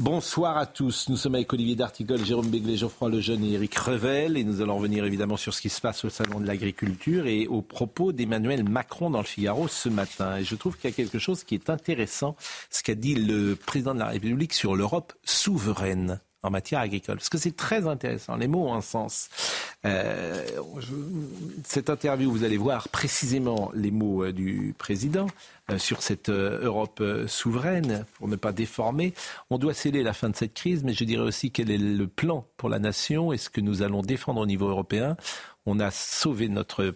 Bonsoir à tous. Nous sommes avec Olivier D'Artigol, Jérôme Béglé, Geoffroy Lejeune et Éric Revel. Et nous allons revenir évidemment sur ce qui se passe au Salon de l'Agriculture et aux propos d'Emmanuel Macron dans le Figaro ce matin. Et je trouve qu'il y a quelque chose qui est intéressant, ce qu'a dit le président de la République sur l'Europe souveraine en matière agricole. Parce que c'est très intéressant. Les mots ont un sens. Euh, cette interview, vous allez voir précisément les mots euh, du président euh, sur cette Europe souveraine, pour ne pas déformer. On doit sceller la fin de cette crise, mais je dirais aussi quel est le plan pour la nation et ce que nous allons défendre au niveau européen. On a sauvé notre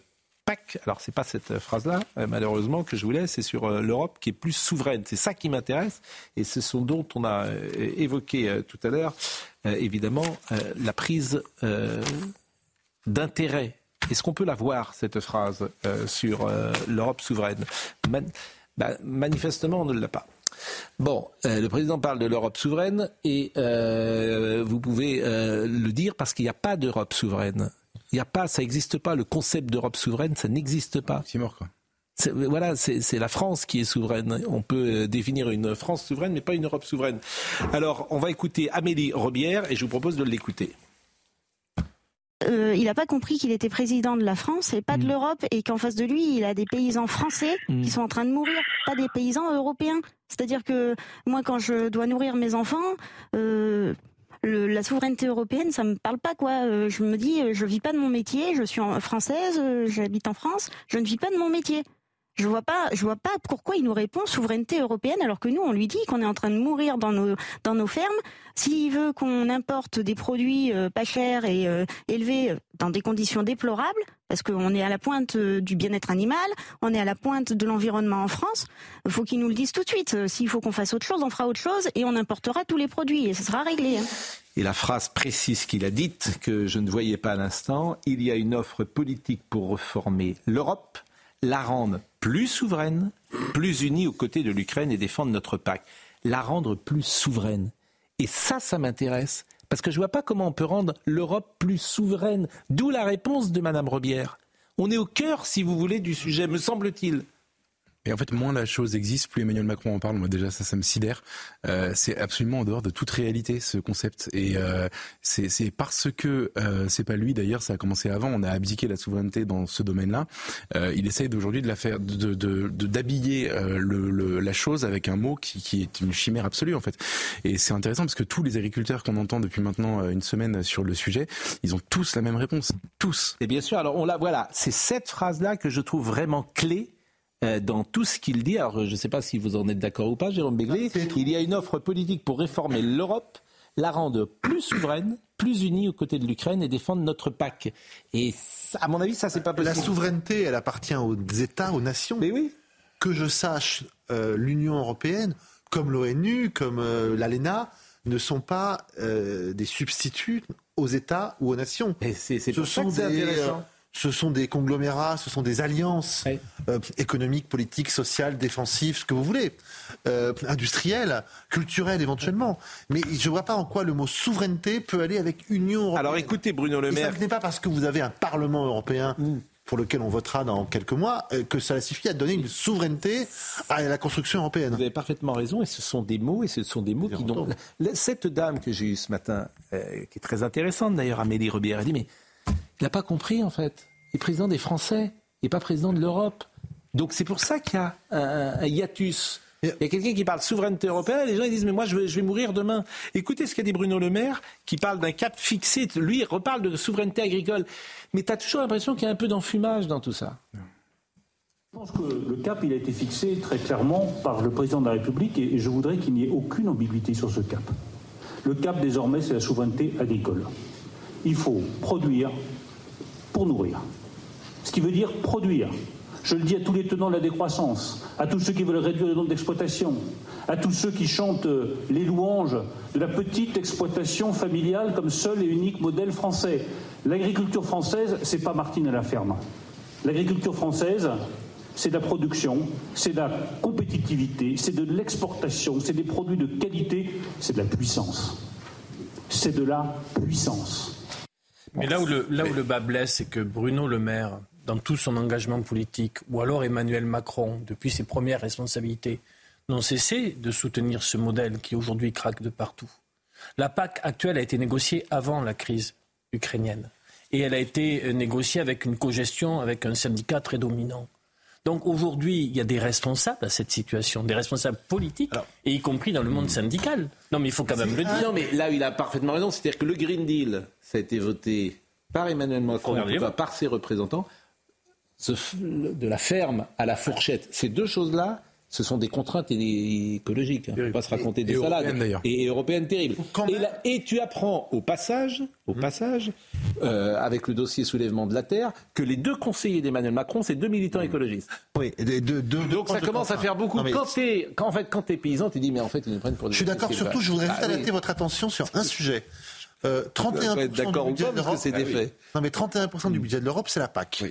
PAC. Alors, c'est pas cette phrase-là, euh, malheureusement, que je voulais, c'est sur euh, l'Europe qui est plus souveraine. C'est ça qui m'intéresse et ce sont dont on a euh, évoqué tout à l'heure, évidemment, la prise d'intérêt. Est-ce qu'on peut la voir, cette phrase, sur l'Europe souveraine? Bah, Manifestement, on ne l'a pas. Bon, le président parle de l'Europe souveraine et vous pouvez le dire parce qu'il n'y a pas d'Europe souveraine. Il n'y a pas, ça n'existe pas. Le concept d'Europe souveraine, ça n'existe pas. C'est mort, quoi. C'est- Voilà, c'est la France qui est souveraine. On peut euh, définir une France souveraine, mais pas une Europe souveraine. Alors, on va écouter Amélie Robière et je vous propose de l'écouter. Euh, il n'a pas compris qu'il était président de la France et pas de l'Europe et qu'en face de lui, il a des paysans français Mm. qui sont en train de mourir, pas des paysans européens. C'est-à-dire que moi, quand je dois nourrir mes enfants, euh, le- la souveraineté européenne, ça me parle pas quoi. Euh, je me dis, euh, je vis pas de mon métier, je suis française, euh, j'habite en France, je ne vis pas de mon métier. Je vois pas, vois pas pourquoi il nous répond souveraineté européenne alors que nous on lui dit qu'on est en train de mourir dans nos fermes. S'il veut qu'on importe des produits euh, pas chers et euh, élevés dans des conditions déplorables, parce qu'on est à la pointe euh, du bien-être animal, on est à la pointe de l'environnement en France, faut qu'il nous le dise tout de suite. Euh, S'il faut qu'on fasse autre chose, on fera autre chose et on importera tous les produits et ça sera réglé. hein. Et la phrase précise qu'il a dite, que je ne voyais pas à l'instant, il y a une offre politique pour reformer l'Europe, la rendre plus souveraine, plus unie aux côtés de l'Ukraine et défendre notre PAC. La rendre plus souveraine. Et ça, ça m'intéresse. Parce que je ne vois pas comment on peut rendre l'Europe plus souveraine. D'où la réponse de Madame Robière. On est au cœur, si vous voulez, du sujet, me semble-t-il. Et en fait, moins la chose existe, plus Emmanuel Macron en parle. Moi, déjà, ça, ça me sidère. Euh, c'est absolument en dehors de toute réalité, ce concept. Et euh, c'est parce que euh, c'est pas lui, d'ailleurs, ça a commencé avant. On a abdiqué la souveraineté dans ce domaine-là. Euh, il essaye d'aujourd'hui de la faire, de d'habiller euh, le, le- la chose avec un mot qui, qui est une chimère absolue, en fait. Et c'est intéressant parce que tous les agriculteurs qu'on entend depuis maintenant euh, une semaine sur le sujet, ils ont tous la même réponse. Tous. Et bien sûr, alors on la voilà, c'est cette phrase-là que je trouve vraiment clé dans tout ce qu'il dit. Alors je ne sais pas si vous en êtes d'accord ou pas, Jérôme Béglé. Il y a une offre politique pour réformer l'Europe, la rendre plus souveraine, plus unie aux côtés de l'Ukraine et défendre notre PAC. Et ça, à mon avis, ça c'est pas La possible. souveraineté, elle appartient aux États, aux nations. Mais oui. Que je sache, euh, l'Union européenne, comme l'ONU, comme euh, l'ALENA, ne sont pas euh, des substituts aux États ou aux nations. Et c'est Ce sont, c'est des, intéressant. Ce sont des conglomérats, ce sont des alliances euh, économiques, politiques, sociales, défensives, ce que vous voulez, euh, industrielles, culturelles éventuellement. Mais je ne vois pas en quoi le mot souveraineté peut aller avec Union européenne. Alors écoutez Bruno Le Et Maire. ça n'est pas parce que vous avez un Parlement européen pour lequel on votera dans quelques mois euh, que cela suffit à donner une souveraineté à la construction européenne. Vous avez parfaitement raison, et ce sont des mots, et ce sont des mots qui Cette dame que j'ai eue ce matin, euh, qui est très intéressante d'ailleurs, Amélie Robière, elle dit, mais il n'a pas compris en fait. Est président des Français, n'est pas président de l'Europe. Donc c'est pour ça qu'il y a un, un hiatus. Il y a quelqu'un qui parle souveraineté européenne, et les gens ils disent mais moi je vais, je vais mourir demain. Écoutez ce qu'a dit Bruno Le Maire, qui parle d'un cap fixé. Lui il reparle de souveraineté agricole. Mais tu as toujours l'impression qu'il y a un peu d'enfumage dans tout ça. Je pense que le cap, il a été fixé très clairement par le président de la République et et je voudrais qu'il n'y ait aucune ambiguïté sur ce cap. Le cap, désormais, c'est la souveraineté agricole. Il faut produire pour nourrir. Ce qui veut dire produire. Je le dis à tous les tenants de la décroissance, à tous ceux qui veulent réduire le nombre d'exploitations, à tous ceux qui chantent euh, les louanges de la petite exploitation familiale comme seul et unique modèle français. L'agriculture française, c'est pas Martine à la ferme. L'agriculture française, c'est de la production, c'est de la compétitivité, c'est de l'exportation, c'est des produits de qualité, c'est de la puissance. C'est de la puissance. Mais là où le, là où le bas blesse, c'est que Bruno Le Maire, dans tout son engagement politique, ou alors Emmanuel Macron, depuis ses premières responsabilités, n'ont cessé de soutenir ce modèle qui aujourd'hui craque de partout. La PAC actuelle a été négociée avant la crise ukrainienne. Et elle a été négociée avec une cogestion avec un syndicat très dominant. Donc aujourd'hui, il y a des responsables à cette situation, des responsables politiques, et y compris dans le monde syndical. Non, mais il faut quand même le dire. Non, mais là, il a parfaitement raison. C'est-à-dire que le Green Deal, ça a été voté par Emmanuel Macron, Regardez-vous. par ses représentants, ce de la ferme à la fourchette. Ces deux choses-là, ce sont des contraintes écologiques. hein. On ne pas se raconter des et salades. Et, européennes terribles. Quand Et, même- là- et tu apprends au passage, au passage euh, avec le dossier soulèvement de la terre, que les deux conseillers d'Emmanuel Macron, c'est deux militants écologistes. Oui, de- de- de- Donc ça commence à faire beaucoup. Non, mais Quand, t'es- quand, en fait, quand t'es paysan, tu dis, mais en fait, ils nous prennent pour des Je suis d'accord. Surtout, je voudrais juste Ah oui. votre attention sur un sujet. Euh, On peut 31% être d'accord du budget pas, de l'Europe. c'est des faits. Non, mais 31% du budget de l'Europe, c'est la PAC.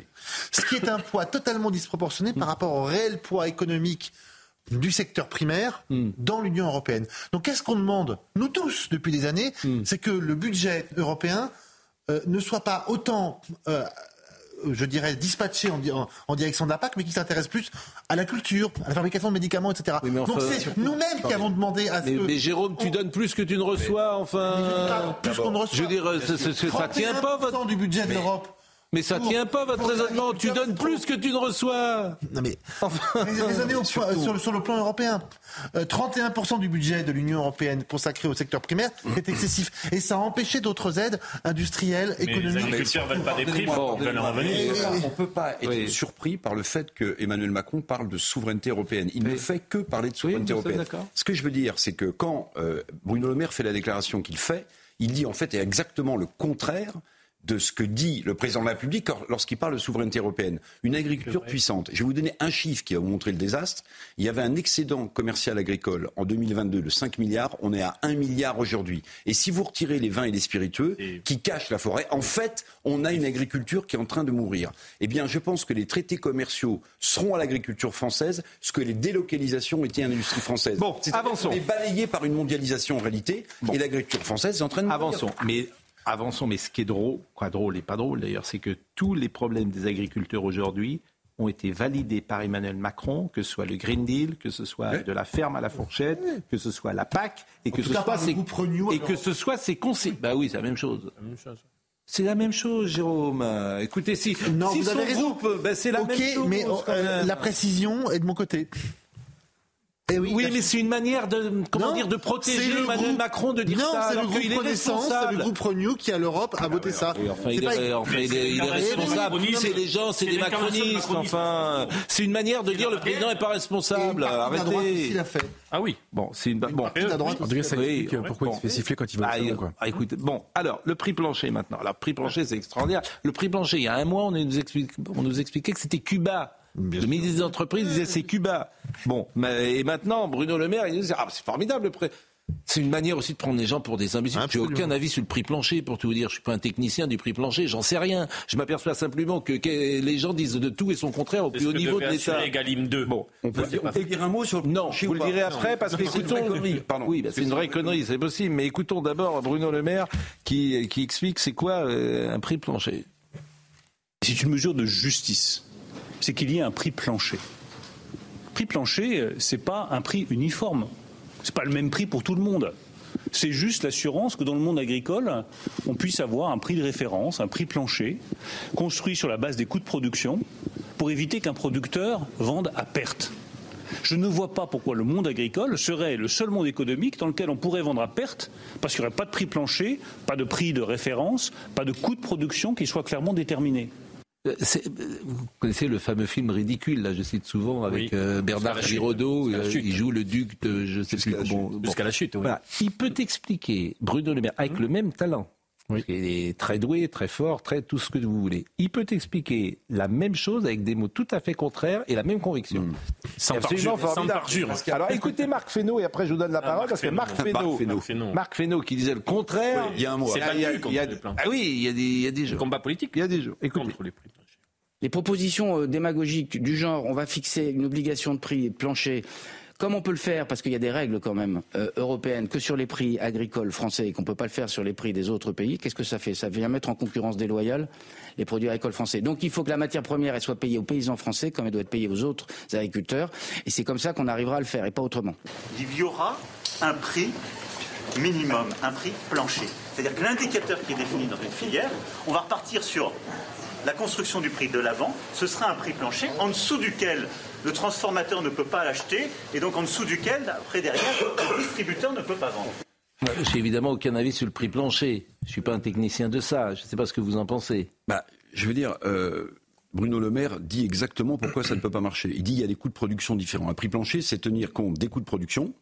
Ce qui est un poids totalement disproportionné par rapport au réel poids économique du secteur primaire dans l'Union européenne. Donc qu'est-ce qu'on demande, nous tous, depuis des années, c'est que le budget européen euh, ne soit pas autant, euh, je dirais, dispatché en, di- en- en direction de la PAC, mais qui s'intéresse plus à la culture, à la fabrication de médicaments, etc. Oui, mais enfin- Donc c'est nous-mêmes qui avons demandé à ce Mais, que... mais Jérôme, tu donnes plus que tu ne reçois, enfin. plus qu'on ne reçoit. Je veux dire, ça, tient pas 31% votre. du budget de l'Europe. Mais ça pour- tient pas votre les raisonnement. Tu donnes plus que tu ne reçois. Non mais Enfin, les, les années sur, le, sur le plan européen, euh, 31% du budget de l'Union européenne consacré au secteur primaire est excessif et ça a empêché d'autres aides industrielles, Mais les économiques. agriculteurs veulent pas des primes, Bon, On ne peut pas être Oui. surpris par le fait que Emmanuel Macron parle de souveraineté européenne. Il ne fait que parler de souveraineté européenne. Ce que je veux dire, c'est que quand euh, Bruno Le Maire fait la déclaration qu'il fait, il dit en fait exactement le contraire de ce que dit le président de la République lorsqu'il parle de souveraineté européenne. Une agriculture puissante. Je vais vous donner un chiffre qui va vous montrer le désastre. Il y avait un excédent commercial agricole en 2022 de 5 milliards. On est à 1 milliard aujourd'hui. Et si vous retirez les vins et les spiritueux qui cachent la forêt, en fait, on a une agriculture qui est en train de mourir. Eh bien, je pense que les traités commerciaux seront à l'agriculture française ce que les délocalisations étaient à l'industrie française. Bon, avançons. est balayé par une mondialisation en réalité, et l'agriculture française est en train de mourir. Avançons. Mais avançons. Mais ce qui est drôle, quoi drôle et pas drôle d'ailleurs, c'est que tous les problèmes des agriculteurs aujourd'hui ont été validés par Emmanuel Macron, que ce soit le Green Deal, que ce soit de la ferme à la fourchette, que ce soit la PAC, et que ce cas, soit ses, et que ce soit ses conseils. Bah oui, c'est la même chose. C'est la même chose, Jérôme. Écoutez, si, Non, si vous avez raison. groupe, ben, c'est la même chose. mais euh, la précision est de mon côté. Eh oui, mais c'est une manière de, comment Non, dire, de protéger Emmanuel groupe- Macron de dire non, ça, c'est le groupe qu'il est Renaissance, c'est responsable. le groupe Renew qui à l'Europe a voté ça. Oui, enfin, C'est il, pas- est, enfin, il est- il est l'incarnation responsable. C'est les gens, c'est des macronistes. macroniste. Enfin, c'est une manière de dire le président n'est pas responsable. Arrêtez. Ah oui. Bon, c'est une. Bon. En tout cas, ça Oui, explique pourquoi il se fait siffler quand il va Ah, ah, écoutez, bon, alors, le prix plancher maintenant. Alors, le prix plancher, c'est extraordinaire. Le prix plancher, il y a un mois, on nous expliquait que c'était Cuba. Le ministre des Entreprises disait c'est Cuba. Bon, mais, et maintenant, Bruno Le Maire, il disait ah, c'est formidable le prix. C'est une manière aussi de prendre les gens pour des imbéciles. Je n'ai Absolument. aucun avis sur le prix plancher, pour tout vous dire. Je suis pas un technicien du prix plancher, j'en sais rien. Je m'aperçois simplement que, que les gens disent de tout et son contraire au plus haut niveau de l'État. assurer Egalim 2. Bon, On peut, dire, on peut dire un mot sur le non, plancher vous ou le Non. après parce que C'est une connerie. Pardon. Oui, bah, c'est une vraie connerie, c'est possible. Mais écoutons d'abord Bruno Le Maire qui, qui explique c'est quoi euh, un prix plancher. C'est une mesure de justice. C'est qu'il y ait un prix plancher. Prix plancher, euh, c'est pas un prix uniforme. C'est pas le même prix pour tout le monde. C'est juste l'assurance que dans le monde agricole, on puisse avoir un prix de référence, un prix plancher, construit sur la base des coûts de production, pour éviter qu'un producteur vende à perte. Je ne vois pas pourquoi le monde agricole serait le seul monde économique dans lequel on pourrait vendre à perte, parce qu'il n'y aurait pas de prix plancher, pas de prix de référence, pas de coût de production qui soit clairement déterminé. Euh, euh, Vous connaissez le fameux film ridicule, là, je cite souvent, avec Oui. euh, Bernard. Giraudot, il joue le duc de je sais plus Jusqu'à la comment. chute. bon. Jusqu'à la chute, oui. Voilà. Il peut expliquer, Bruno Le Maire, avec le même talent, Oui. Il est très doué, très fort, très tout ce que vous voulez. Il peut expliquer la même chose avec des mots tout à fait contraires et la même conviction. Mmh. Sans absolument. Alors écoutez Marc Fesneau et après je vous donne la ah, parole parce que Marc Fesneau, Marc Fesneau, qui disait le contraire. il y a un mois. C'est il y a, il y a, ah oui, il y a des, il y a des jeux. Combat politique. Il y a des jeux. Écoutez. Contre les prix. Les propositions euh, démagogiques du genre on va fixer une obligation de prix plancher comme on peut le faire, parce qu'il y a des règles quand même euh, européennes, que sur les prix agricoles français et qu'on ne peut pas le faire sur les prix des autres pays, qu'est-ce que ça fait? Ça vient mettre en concurrence déloyale les produits agricoles français. Donc il faut que la matière première soit payée aux paysans français comme elle doit être payée aux autres agriculteurs. Et c'est comme ça qu'on arrivera à le faire et pas autrement. Il y aura un prix minimum, un prix plancher. C'est-à-dire que l'indicateur qui est défini dans une filière, on va repartir sur la construction du prix de l'avant, ce sera un prix plancher en dessous duquel le transformateur ne peut pas l'acheter et donc en dessous duquel, après derrière, le distributeur ne peut pas vendre. Je n'ai évidemment aucun avis sur le prix plancher. Je ne suis pas un technicien de ça. Je ne sais pas ce que vous en pensez. Bah, je veux dire, euh, Bruno Le Maire dit exactement pourquoi ça ne peut pas marcher. Il dit qu'il y a des coûts de production différents. Un prix plancher, c'est tenir compte des coûts de production,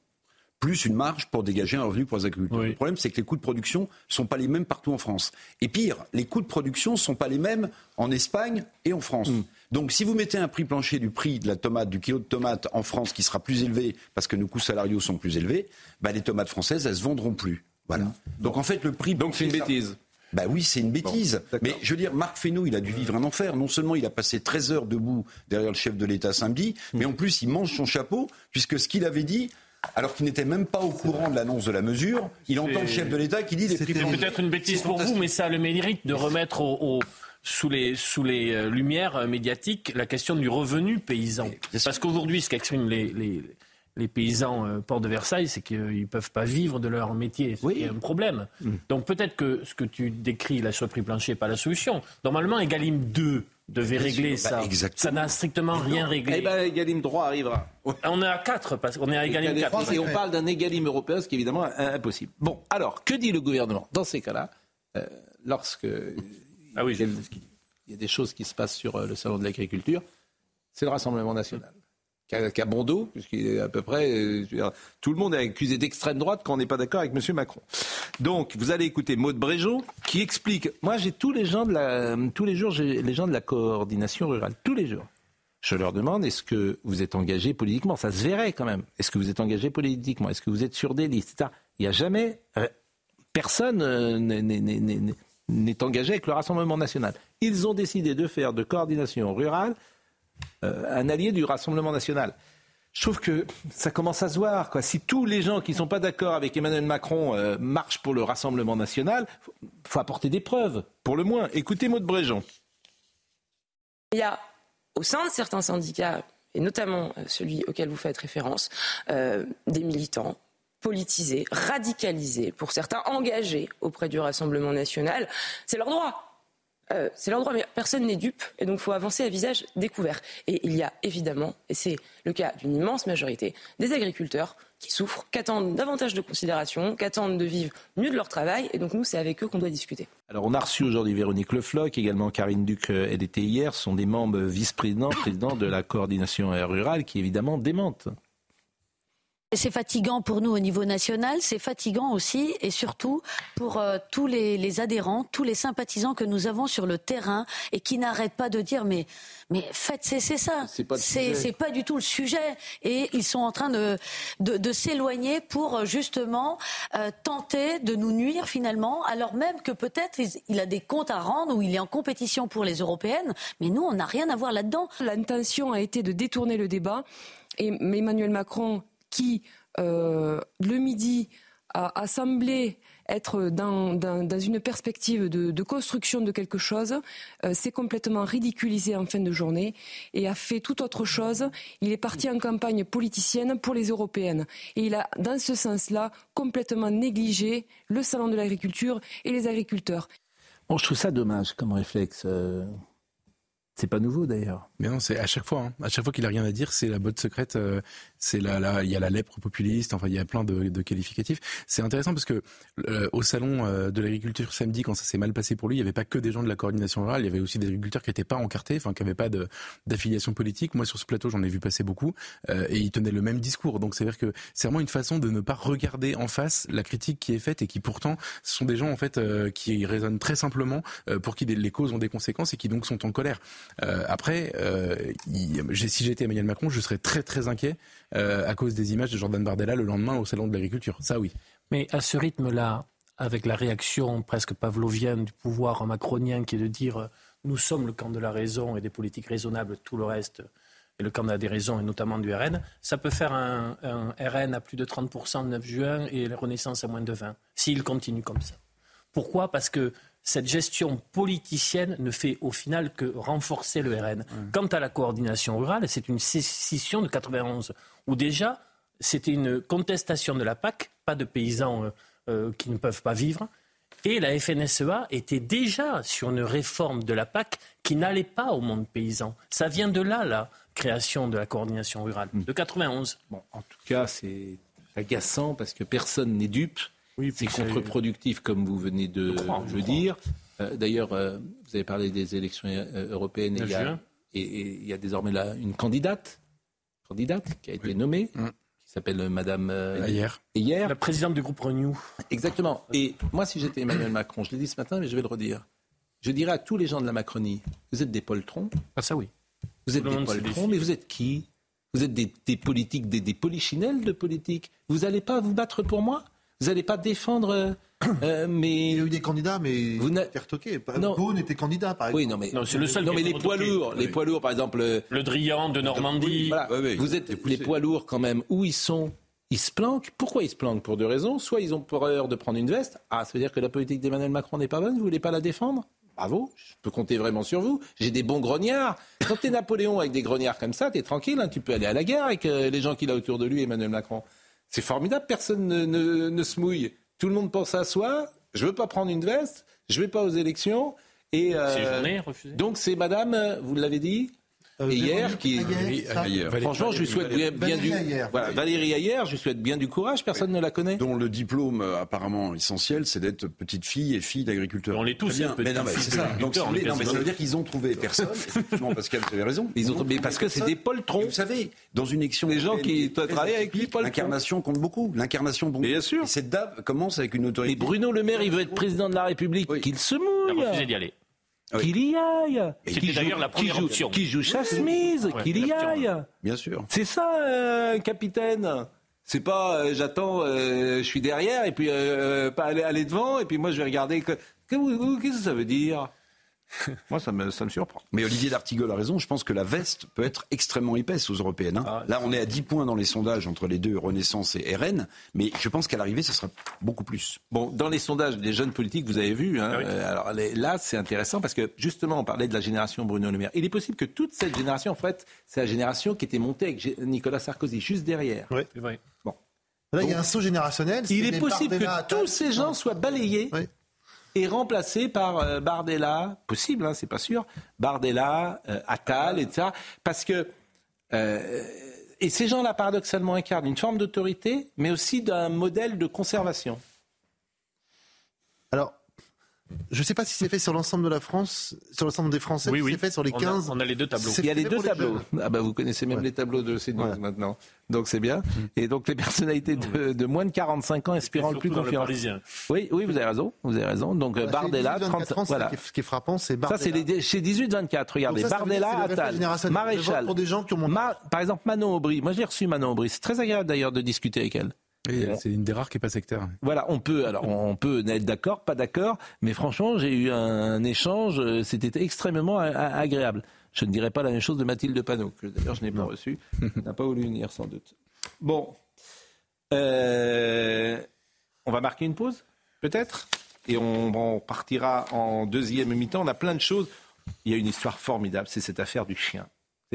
plus une marge pour dégager un revenu pour les agriculteurs. Le problème, c'est que les coûts de production ne sont pas les mêmes partout en France. Et pire, les coûts de production ne sont pas les mêmes en Espagne et en France. Mm. Donc si vous mettez un prix plancher du prix de la tomate, du kilo de tomate en France qui sera plus élevé parce que nos coûts salariaux sont plus élevés, bah, les tomates françaises, elles se vendront plus. Voilà. Mm. Donc en fait, le prix... Donc c'est une bêtise. Bah oui, c'est une bêtise. Mais je veux dire, Marc Fesneau, il a dû vivre un enfer. Non seulement il a passé 13 heures debout derrière le chef de l'État samedi, mm. mais en plus il mange son chapeau, puisque ce qu'il avait dit, alors qu'il n'était même pas au courant de l'annonce de la mesure. Il entend le chef de l'État qui dit des prix C'est peut-être une bêtise pour vous, mais ça a le mérite de remettre sous les, sous les euh, lumières euh, médiatiques la question du revenu paysan. Parce qu'aujourd'hui, ce qu'expriment les, les, paysans euh, port de Versailles, c'est qu'ils ne peuvent pas vivre de leur métier. C'est un problème. Mm. Donc peut-être que ce que tu décris, la sur prix plancher, n'est pas la solution. Normalement, Egalim 2 devait régler ça. Bah, ça n'a strictement rien réglé. Eh bien, Egalim 3 arrivera. On est à 4, parce qu'on est à Egalim 4. Et on parle d'un Egalim européen, ce qui est évidemment impossible. Bon, alors, que dit le gouvernement dans ces cas-là, euh, lorsque ah oui, il y a des choses qui se passent sur euh, le salon de l'agriculture, c'est le Rassemblement national qu'à bon dos, puisqu'il est à peu près. Euh, tout le monde est accusé d'extrême droite quand on n'est pas d'accord avec M. Macron. Donc, vous allez écouter Maud Bréjon qui explique. Moi, j'ai tous les gens de la, tous les jours, j'ai les gens de la coordination rurale, tous les jours. Je leur demande est-ce que vous êtes engagé politiquement? Ça se verrait quand même. Est-ce que vous êtes engagé politiquement? Est-ce que vous êtes sur des listes Il n'y a jamais. Euh, personne euh, n'est engagé avec le Rassemblement national. Ils ont décidé de faire de coordination rurale un allié du Rassemblement national. Je trouve que ça commence à se voir. Si tous les gens qui ne sont pas d'accord avec Emmanuel Macron euh, marchent pour le Rassemblement national, il faut, apporter des preuves, pour le moins. Écoutez Maud Bréjean. Il y a au sein de certains syndicats, et notamment euh, celui auquel vous faites référence, des militants politisés, radicalisés, pour certains engagés auprès du Rassemblement national. C'est leur droit. Euh, c'est l'endroit, mais personne n'est dupe, et donc il faut avancer à visage découvert. Et il y a évidemment, et c'est le cas d'une immense majorité, des agriculteurs qui souffrent, qui attendent davantage de considération, qui attendent de vivre mieux de leur travail, et donc nous, c'est avec eux qu'on doit discuter. Alors on a reçu aujourd'hui Véronique Lefloc, également Karine Duc, euh, elle était hier, sont des membres vice-présidents, présidents de la coordination rurale, qui évidemment démentent c'est fatigant pour nous au niveau national, c'est fatigant aussi et surtout pour euh, tous les, adhérents, tous les sympathisants que nous avons sur le terrain et qui n'arrêtent pas de dire mais mais faites cesser ça. C'est pas, pas du tout le sujet et ils sont en train de de, s'éloigner pour euh, justement euh, tenter de nous nuire finalement, alors même que peut-être il a des comptes à rendre ou il est en compétition pour les européennes, mais nous on n'a rien à voir là-dedans. L'intention a été de détourner le débat et Emmanuel Macron qui, euh, le midi, a, semblé être dans, une perspective de, construction de quelque chose, euh, s'est complètement ridiculisé en fin de journée et a fait tout autre chose. Il est parti en campagne politicienne pour les européennes. Et il a, dans ce sens-là, complètement négligé le salon de l'agriculture et les agriculteurs. Bon, je trouve ça dommage comme réflexe. Euh, c'est pas nouveau d'ailleurs. Mais non, c'est à chaque fois. Hein. À chaque fois qu'il a rien à dire, c'est la botte secrète. Euh, c'est là, là, il y a la lèpre populiste. Enfin, il y a plein de, qualificatifs. C'est intéressant parce que euh, au salon euh, de l'agriculture samedi, quand ça s'est mal passé pour lui, il y avait pas que des gens de la coordination rurale. Il y avait aussi des agriculteurs qui n'étaient pas encartés, enfin, qui n'avaient pas d'affiliation politique. Moi, sur ce plateau, j'en ai vu passer beaucoup, et ils tenaient le même discours. Donc, c'est à dire que c'est vraiment une façon de ne pas regarder en face la critique qui est faite et qui pourtant ce sont des gens en fait qui raisonnent très simplement pour qui les causes ont des conséquences et qui donc sont en colère. après euh, si j'étais Emmanuel Macron, je serais très très inquiet euh, à cause des images de Jordan Bardella le lendemain au salon de l'agriculture. Ça oui. Mais à ce rythme-là, avec la réaction presque pavlovienne du pouvoir macronien qui est de dire euh, nous sommes le camp de la raison et des politiques raisonnables, tout le reste et le camp de la déraison et notamment du RN, ça peut faire un, un RN à plus de 30% le 9 juin et la Renaissance à moins de 20, s'il continue comme ça. Pourquoi? Parce que cette gestion politicienne ne fait au final que renforcer le RN. Quant à la coordination rurale, c'est une scission de 91, où déjà c'était une contestation de la PAC, pas de paysans euh, euh, qui ne peuvent pas vivre, et la FNSEA était déjà sur une réforme de la PAC qui n'allait pas au monde paysan. Ça vient de là, la création de la coordination rurale, de 91. Bon, en tout cas, c'est agaçant parce que personne n'est dupe oui, c'est contre-productif, comme vous venez de le dire. Euh, d'ailleurs, euh, vous avez parlé des élections euh, européennes et il, y a, désormais là une candidate, candidate qui a été nommée, mm. qui s'appelle Madame Hier. Hier. La présidente du groupe Renew. Exactement. Et moi, si j'étais Emmanuel Macron, je l'ai dit ce matin, mais je vais le redire. Je dirais à tous les gens de la Macronie, vous êtes des poltrons. Ah ça oui. Vous êtes des poltrons, mais vous êtes qui? Vous êtes des, politiques, des, des polichinelles de politique. Vous n'allez pas vous battre pour moi? Vous n'allez pas défendre. Euh, euh, mais il y a eu des candidats, mais vous n'avez retoqué. Beaune était candidat, par exemple. Oui, non, mais c'est le seul. Non, mais les poids lourds, les poids lourds, par exemple. Euh, le Drian de Normandie. vous êtes les poids lourds quand même. Où ils sont? Ils se planquent. Pourquoi ils se planquent? Pour deux raisons. Soit ils ont peur de prendre une veste. Ah, ça veut dire que la politique d'Emmanuel Macron n'est pas bonne? Vous voulez pas la défendre? Bravo, je peux compter vraiment sur vous. J'ai des bons grognards. Quand t'es Napoléon avec des grognards comme ça, t'es tranquille. Hein. tu peux aller à la guerre avec les gens qu'il a autour de lui, Emmanuel Macron. C'est formidable, personne ne, se mouille. Tout le monde pense à soi. Je veux pas prendre une veste, je vais pas aux élections. Et euh, donc c'est Madame, vous l'avez dit, euh, hier, qui Franchement, je lui souhaite bien, du. Voilà, Valérie Ayer, je lui souhaite bien du courage. Personne ne la connaît. Dont le diplôme euh, apparemment essentiel, c'est d'être petite fille et fille d'agriculteur. On l'est tous. Bien. Mais non, mais c'est ça. Donc, non, mais ça veut dire qu'ils ont trouvé personne. Effectivement, Pascal, vous avez raison. Ils ont mais parce que c'est des poltrons. Vous savez, dans une élection, les gens qui travaillent avec lui, l'incarnation compte beaucoup. L'incarnation, bon. Bien sûr. cette dame commence avec une autorité. Mais Bruno Le Maire, il veut être président de la République. Qu'il se mouille. Il a refusé d'y aller. Qu'il y aille. C'était d'ailleurs la première qui joue, option. Qui joue chasse-mise, qu'il y aille. Bien sûr. C'est ça, euh, capitaine. C'est pas euh, j'attends, euh, je suis derrière et puis pas aller, aller devant et puis moi je vais regarder. Qu'est-ce que ça veut dire? Moi, ça me, ça me, surprend. Mais Olivier D'Artigol a raison. Je pense que la veste peut être extrêmement épaisse aux européennes. Hein. Ah, Là, on est à 10 points dans les sondages entre les deux, Renaissance et RN. Mais je pense qu'à l'arrivée, ça sera beaucoup plus. Bon, dans les sondages des jeunes politiques, vous avez vu. Hein, ah euh, alors là, c'est intéressant parce que justement, on parlait de la génération Bruno Le Maire. Il est possible que toute cette génération, en fait, c'est la génération qui était montée avec Nicolas Sarkozy, juste derrière. Oui, c'est vrai. Bon. Là, il y a un saut générationnel. Il est possible que tous ces gens soient balayés. Oui et remplacé par euh, Bardella, possible, hein, c'est pas sûr, Bardella, euh, Attal, etc. Parce que euh, et ces gens-là, paradoxalement, incarnent une forme d'autorité, mais aussi d'un modèle de conservation. Alors, je ne sais pas si c'est fait sur l'ensemble de la France, sur l'ensemble des Français, oui, oui. c'est fait sur les 15. on a les deux tableaux. Il y a les deux tableaux. ah bah vous connaissez même les tableaux de ces ouais. maintenant. Donc c'est bien. Et donc les personnalités de, de, moins de 45 ans inspirant le plus confiance. Oui, oui, vous avez raison. Vous avez raison. Donc bah, Bardella, 30, ans, voilà. Ce qui est frappant, c'est Bardella. Ça, c'est les, chez 18-24. Regardez, ça, Bardella, Attal, Maréchal. Pour des gens qui ont Par exemple, Manon Aubry. Moi, j'ai reçu Manon Aubry. C'est très agréable d'ailleurs de discuter avec elle. C'est une des rares qui est pas sectaire. Voilà, on peut, alors on peut être d'accord, pas d'accord, mais franchement, j'ai eu un échange, euh, c'était extrêmement agréable. Je ne dirais pas la même chose de Mathilde Panot, que d'ailleurs je n'ai pas reçu, n'a pas voulu venir sans doute. Bon, euh, on va marquer une pause, peut-être, et on, partira en deuxième mi-temps. On a plein de choses. Il y a une histoire formidable, c'est cette affaire du chien.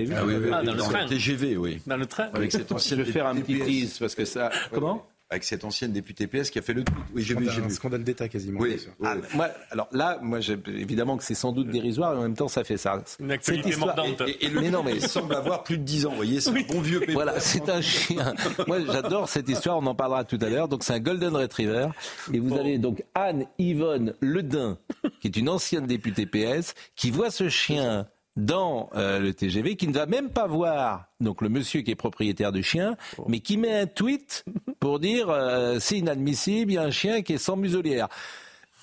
Vu ah, oui, oui, ah, dans, le, train. TGV, oui. Dans le train. Avec cette Je vais faire un petit tease parce que ça. Comment avec cette ancienne députée PS qui a fait le tweet. Oui, j'ai vu, j'ai vu. Un scandale d'État quasiment. Oui. Ah, moi, alors là, moi, évidemment que c'est sans doute dérisoire et en même temps, ça fait ça. Une actualité mordante. Et, le mais non, mais il semble avoir plus de 10 ans. Vous voyez, c'est un bon vieux. Pépère. Voilà, c'est un chien. moi, j'adore cette histoire. On en parlera tout à l'heure. Donc, c'est un golden retriever. Et vous avez donc Anne Yvonne Ledin, qui est une ancienne députée PS, qui voit ce chien dans euh, le TGV, qui ne va même pas voir donc le monsieur qui est propriétaire du chien, mais qui met un tweet pour dire euh, c'est inadmissible, il y a un chien qui est sans muselière.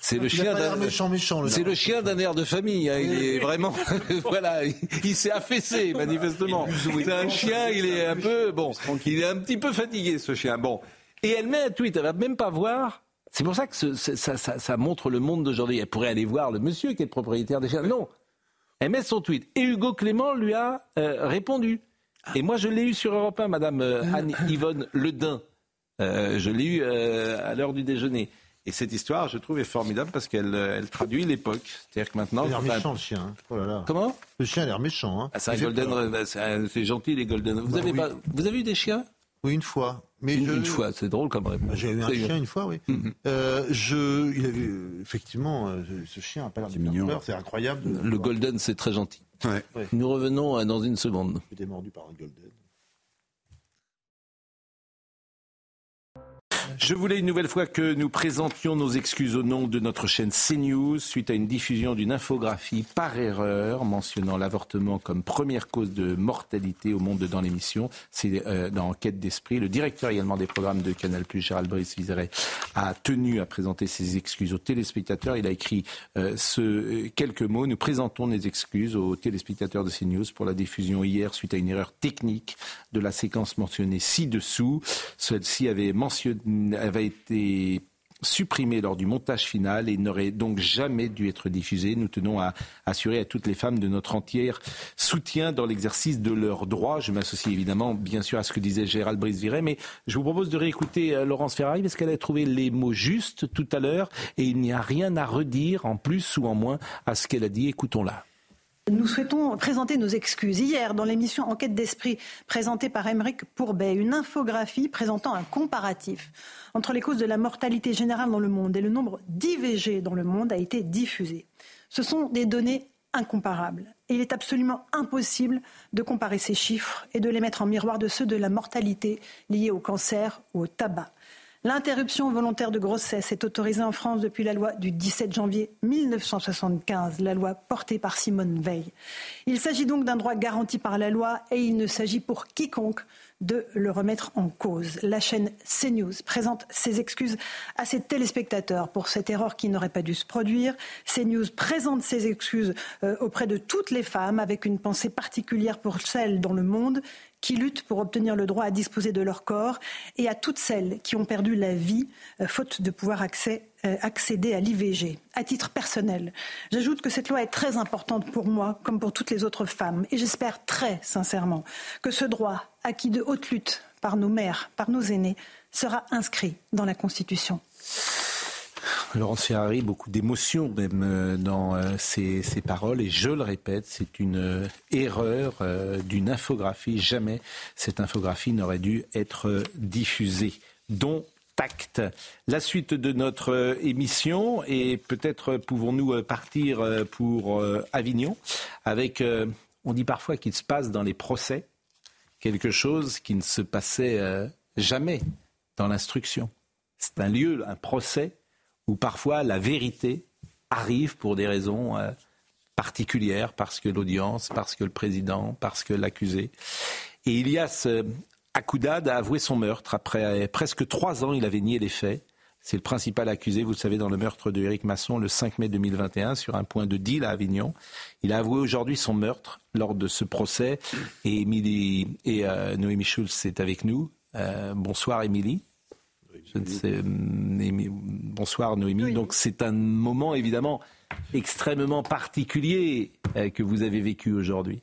C'est le, chien d'un méchant, méchant, c'est le chien d'un air de famille. Hein. Il est vraiment, voilà, il, s'est affaissé manifestement. C'est un chien, il est un peu, bon, il est un petit peu fatigué ce chien. Bon, et elle met un tweet, elle va même pas voir. C'est pour ça que ça, ça, ça, montre le monde d'aujourd'hui. Elle pourrait aller voir le monsieur qui est le propriétaire des chiens. Non, elle met son tweet. Et Hugo Clément lui a euh, répondu. Et moi, je l'ai eu sur Europe 1, Madame euh, Anne-Yvonne Ledin. Euh, je l'ai eu à l'heure du déjeuner. Et cette histoire, je trouve, est formidable parce qu'elle elle traduit l'époque. C'est-à-dire que maintenant. Il a l'air méchant, le chien. Hein. Oh là là. Comment? Le chien a l'air méchant. Hein. Ah, c'est un golden. Bah, c'est gentil, les golden. Vous, bah avez pas, vous avez eu des chiens? Oui, une fois. Mais une, fois, c'est drôle comme réponse. J'ai eu un chien une fois, oui. Mhm. euh, je, il avait, effectivement, euh, ce chien a pas l'air de mignon. C'est incroyable. Le golden, c'est très gentil. Ouais. Nous revenons dans une seconde. J'étais mordu par un golden. Je voulais une nouvelle fois que nous présentions nos excuses au nom de notre chaîne CNews suite à une diffusion d'une infographie par erreur mentionnant l'avortement comme première cause de mortalité au monde dans l'émission. C'est euh, dans Enquête d'esprit. Le directeur également des programmes de Canal+, Gérald Brice Vizeret, a tenu à présenter ses excuses aux téléspectateurs. Il a écrit euh, euh, quelques mots. Nous présentons nos excuses aux téléspectateurs de CNews pour la diffusion hier suite à une erreur technique de la séquence mentionnée ci-dessous. Celle-ci avait mentionné avait été supprimée lors du montage final et n'aurait donc jamais dû être diffusée. Nous tenons à assurer à toutes les femmes de notre entier soutien dans l'exercice de leurs droits. Je m'associe évidemment, bien sûr, à ce que disait Gérald Brice-Viret, mais je vous propose de réécouter euh, Laurence Ferrari parce qu'elle a trouvé les mots justes tout à l'heure et il n'y a rien à redire en plus ou en moins à ce qu'elle a dit. Écoutons-la. Nous souhaitons présenter nos excuses. Hier, dans l'émission Enquête d'esprit présentée par Émeric Pourbet, une infographie présentant un comparatif entre les causes de la mortalité générale dans le monde et le nombre d'IVG dans le monde a été diffusée. Ce sont des données incomparables. Et il est absolument impossible de comparer ces chiffres et de les mettre en miroir de ceux de la mortalité liée au cancer ou au tabac. L'interruption volontaire de grossesse est autorisée en France depuis la loi du 17 janvier 1975, la loi portée par Simone Veil. Il s'agit donc d'un droit garanti par la loi et il ne s'agit pour quiconque de le remettre en cause. La chaîne CNews présente ses excuses à ses téléspectateurs pour cette erreur qui n'aurait pas dû se produire. CNews présente ses excuses euh, auprès de toutes les femmes avec une pensée particulière pour celles dans le monde qui luttent pour obtenir le droit à disposer de leur corps et à toutes celles qui ont perdu la vie euh, faute de pouvoir euh, accéder à l'IVG. À titre personnel, j'ajoute que cette loi est très importante pour moi comme pour toutes les autres femmes et j'espère très sincèrement que ce droit acquis de haute lutte par nos mères, par nos aînés, sera inscrit dans la Constitution. Laurence Ferrari, beaucoup d'émotion même euh, dans euh, ces, paroles. Et je le répète, c'est une euh, erreur d'une infographie. Jamais cette infographie n'aurait dû être diffusée. Dont tact. La suite de notre émission et peut-être pouvons-nous partir pour Avignon avec, on dit parfois qu'il se passe dans les procès quelque chose qui ne se passait jamais dans l'instruction. C'est un lieu, un procès où parfois la vérité arrive pour des raisons euh, particulières, parce que l'audience, parce que le président, parce que l'accusé. Et Ilias Akoudad a avoué son meurtre. Après presque trois ans, il avait nié les faits. C'est le principal accusé, vous le savez, dans le meurtre de Éric Masson le 5 mai 2021 sur un point de deal à Avignon. Il a avoué aujourd'hui son meurtre lors de ce procès. Et, Émilie, et euh, Noémie Schulz est avec nous. Euh, bonsoir Émilie. Euh, bonsoir Noémie. Donc c'est un moment évidemment extrêmement particulier euh, que vous avez vécu aujourd'hui.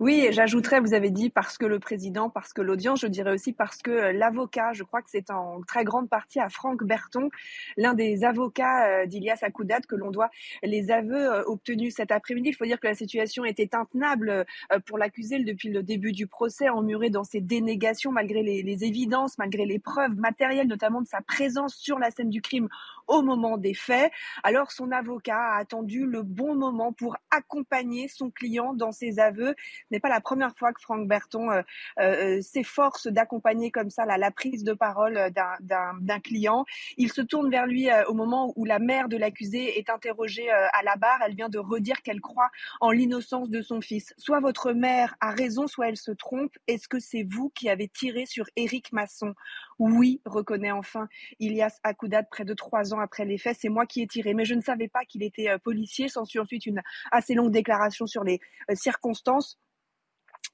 Oui, j'ajouterais, vous avez dit parce que le président, parce que l'audience, je dirais aussi parce que euh, l'avocat, je crois que c'est en très grande partie à Franck Berton, l'un des avocats euh, d'Ilias Akoudat, que l'on doit les aveux euh, obtenus cet après-midi. Il faut dire que la situation était intenable pour l'accusé depuis le début du procès, emmuré dans ses dénégations, malgré les, les évidences, malgré les preuves matérielles, notamment de sa présence sur la scène du crime au moment des faits. Alors son avocat a attendu le bon moment pour accompagner son client dans ses aveux. N'est pas la première fois que Franck Berton euh, euh, s'efforce d'accompagner comme ça la, la, prise de parole d'un client. Il se tourne vers lui euh, au moment où la mère de l'accusé est interrogée à la barre. Elle vient de redire qu'elle croit en l'innocence de son fils. Soit votre mère a raison, soit elle se trompe. Est-ce que c'est vous qui avez tiré sur Éric Masson? Oui, reconnaît enfin Ilias Akoudat près de trois ans après les faits, c'est moi qui ai tiré. Mais je ne savais pas qu'il était policier. S'ensuit ensuite une assez longue déclaration sur les circonstances.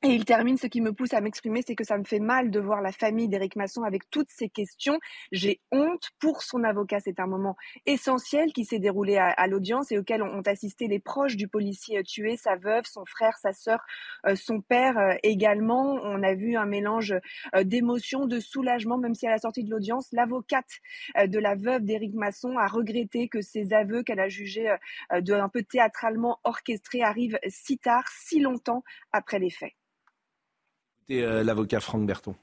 Et il termine, ce qui me pousse à m'exprimer, c'est que ça me fait mal de voir la famille d'Éric Masson avec toutes ces questions. J'ai honte pour son avocat. C'est un moment essentiel qui s'est déroulé à, l'audience et auquel ont, assisté les proches du policier euh, tué, sa veuve, son frère, sa sœur, euh, son père euh, également. On a vu un mélange d'émotions, de soulagement, même si à la sortie de l'audience, l'avocate de la veuve d'Éric Masson a regretté que ses aveux qu'elle a jugés de un peu théâtralement orchestrés arrivent si tard, si longtemps après les faits. Euh, l'avocat Franck Berton.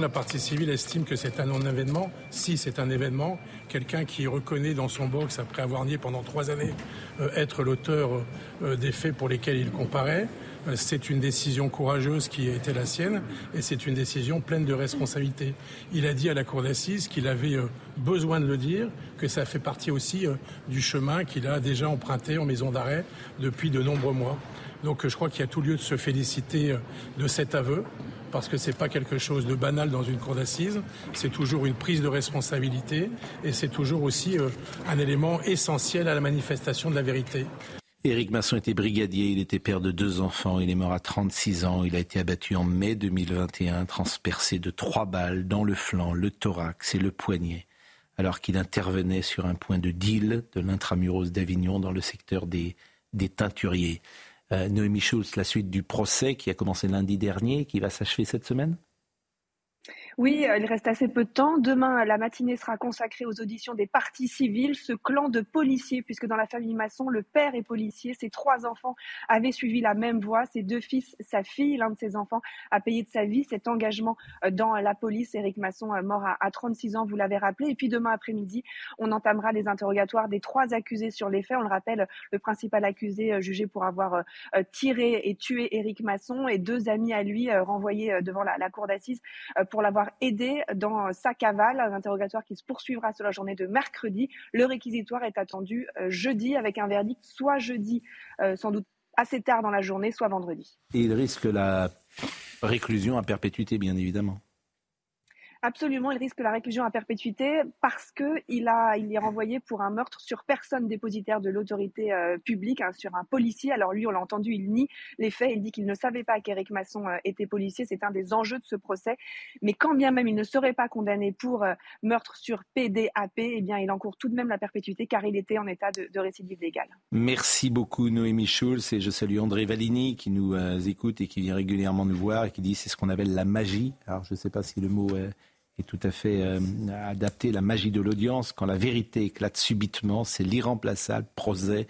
La partie civile estime que c'est un non-événement. Si c'est un événement, quelqu'un qui reconnaît dans son box, après avoir nié pendant trois années, euh, être l'auteur euh, des faits pour lesquels il comparaît, c'est une décision courageuse qui a été la sienne et c'est une décision pleine de responsabilité. Il a dit à la cour d'assises qu'il avait besoin de le dire, que ça fait partie aussi du chemin qu'il a déjà emprunté en maison d'arrêt depuis de nombreux mois. Donc je crois qu'il y a tout lieu de se féliciter euh, de cet aveu parce que ce n'est pas quelque chose de banal dans une cour d'assises, c'est toujours une prise de responsabilité et c'est toujours aussi euh, un élément essentiel à la manifestation de la vérité. Éric Masson était brigadier, il était père de deux enfants, il est mort à 36 ans, il a été abattu en mai 2021, transpercé de trois balles dans le flanc, le thorax et le poignet, alors qu'il intervenait sur un point de deal de l'intramuros d'Avignon dans le secteur des, des teinturiers. Euh, Noémie Schulz, la suite du procès qui a commencé lundi dernier, qui va s'achever cette semaine? Oui, euh, il reste assez peu de temps. Demain, la matinée sera consacrée aux auditions des parties civiles, ce clan de policiers, puisque dans la famille Masson, le père est policier. Ses trois enfants avaient suivi la même voie. Ses deux fils, sa fille, l'un de ses enfants, a payé de sa vie cet engagement euh, dans la police. Éric Masson, euh, mort à 36 ans, vous l'avez rappelé. Et puis demain après-midi, on entamera les interrogatoires des trois accusés sur les faits. On le rappelle, le principal accusé jugé pour avoir tiré et tué Éric Masson et deux amis à lui renvoyés devant la, la cour d'assises pour l'avoir aider dans sa cavale, un interrogatoire qui se poursuivra sur la journée de mercredi. Le réquisitoire est attendu euh, jeudi avec un verdict soit jeudi, euh, sans doute assez tard dans la journée, soit vendredi. Il risque la réclusion à perpétuité, bien évidemment. Absolument, il risque la réclusion à perpétuité parce que il est renvoyé pour un meurtre sur personne dépositaire de l'autorité euh, publique, hein, sur un policier. Alors lui, on l'a entendu, il nie les faits. Il dit qu'il ne savait pas qu'Éric Masson euh, était policier. C'est un des enjeux de ce procès. Mais quand bien même il ne serait pas condamné pour euh, meurtre sur PDAP, eh bien, il encourt tout de même la perpétuité car il était en état de, de récidive légale. Merci beaucoup Noémie Schulz et je salue André Valigny qui nous écoute et qui vient régulièrement nous voir et qui dit c'est ce qu'on appelle la magie. Alors je ne sais pas si le mot est tout à fait euh, adapté, la magie de l'audience. Quand la vérité éclate subitement, c'est l'irremplaçable procès,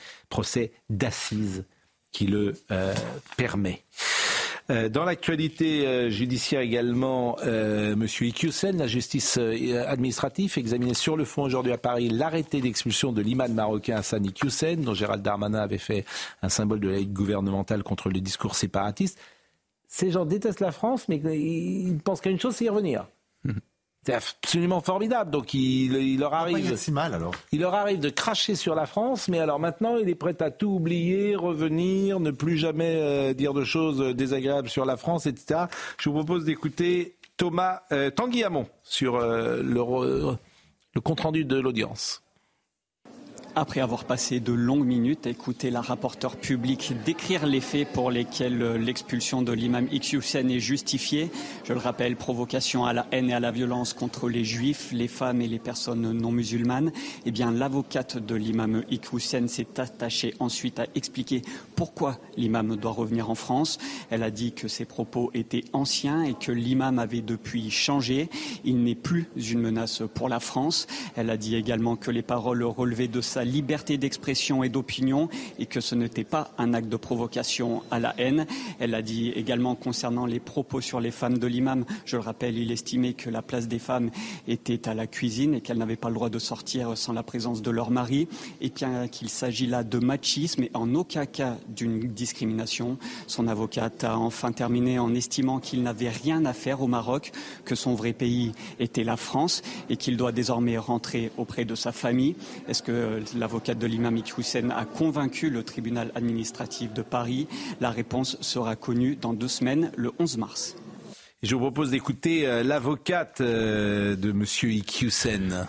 d'assises qui le euh, permet. Euh, dans l'actualité judiciaire également, euh, Monsieur Iqiyoussen, la justice administrative, examiné sur le fond aujourd'hui à Paris l'arrêté d'expulsion de l'imam marocain Hassan Iqiyoussen, dont Gérald Darmanin avait fait un symbole de la lutte gouvernementale contre les discours séparatistes. Ces gens détestent la France, mais ils pensent qu'à une chose, c'est y revenir. C'est absolument formidable. Donc il, leur arrive. si mal alors? Il leur arrive de cracher sur la France, mais alors maintenant il est prêt à tout oublier, revenir, ne plus jamais euh, dire de choses désagréables sur la France, etc. Je vous propose d'écouter Thomas euh, sur euh, le, le compte rendu de l'audience. Après avoir passé de longues minutes à écouter la rapporteure publique décrire les faits pour lesquels euh, l'expulsion de l'imam X est justifiée. Je le rappelle, provocation à la haine et à la violence contre les juifs, les femmes et les personnes non musulmanes. Eh bien, l'avocate de l'imam X s'est attachée ensuite à expliquer pourquoi l'imam doit revenir en France. Elle a dit que ses propos étaient anciens et que l'imam avait depuis changé. Il n'est plus une menace pour la France. Elle a dit également que les paroles relevaient de sa liberté d'expression et d'opinion et que ce n'était pas un acte de provocation à la haine. Elle a dit également concernant les propos sur les femmes de l'imam, je le rappelle, il estimait que la place des femmes était à la cuisine et qu'elles n'avaient pas le droit de sortir sans la présence de leur mari et qu'il s'agit là de machisme et en aucun cas d'une discrimination. Son avocate a enfin terminé en estimant qu'il n'avait rien à faire au Maroc, que son vrai pays était la France et qu'il doit désormais rentrer auprès de sa famille. Est-ce que l'avocate de l'imam Hussein a convaincu le tribunal administratif de Paris La réponse sera connue dans deux semaines, le 11 mars. Je vous propose d'écouter euh, l'avocate euh, de M. Iqiyoussen.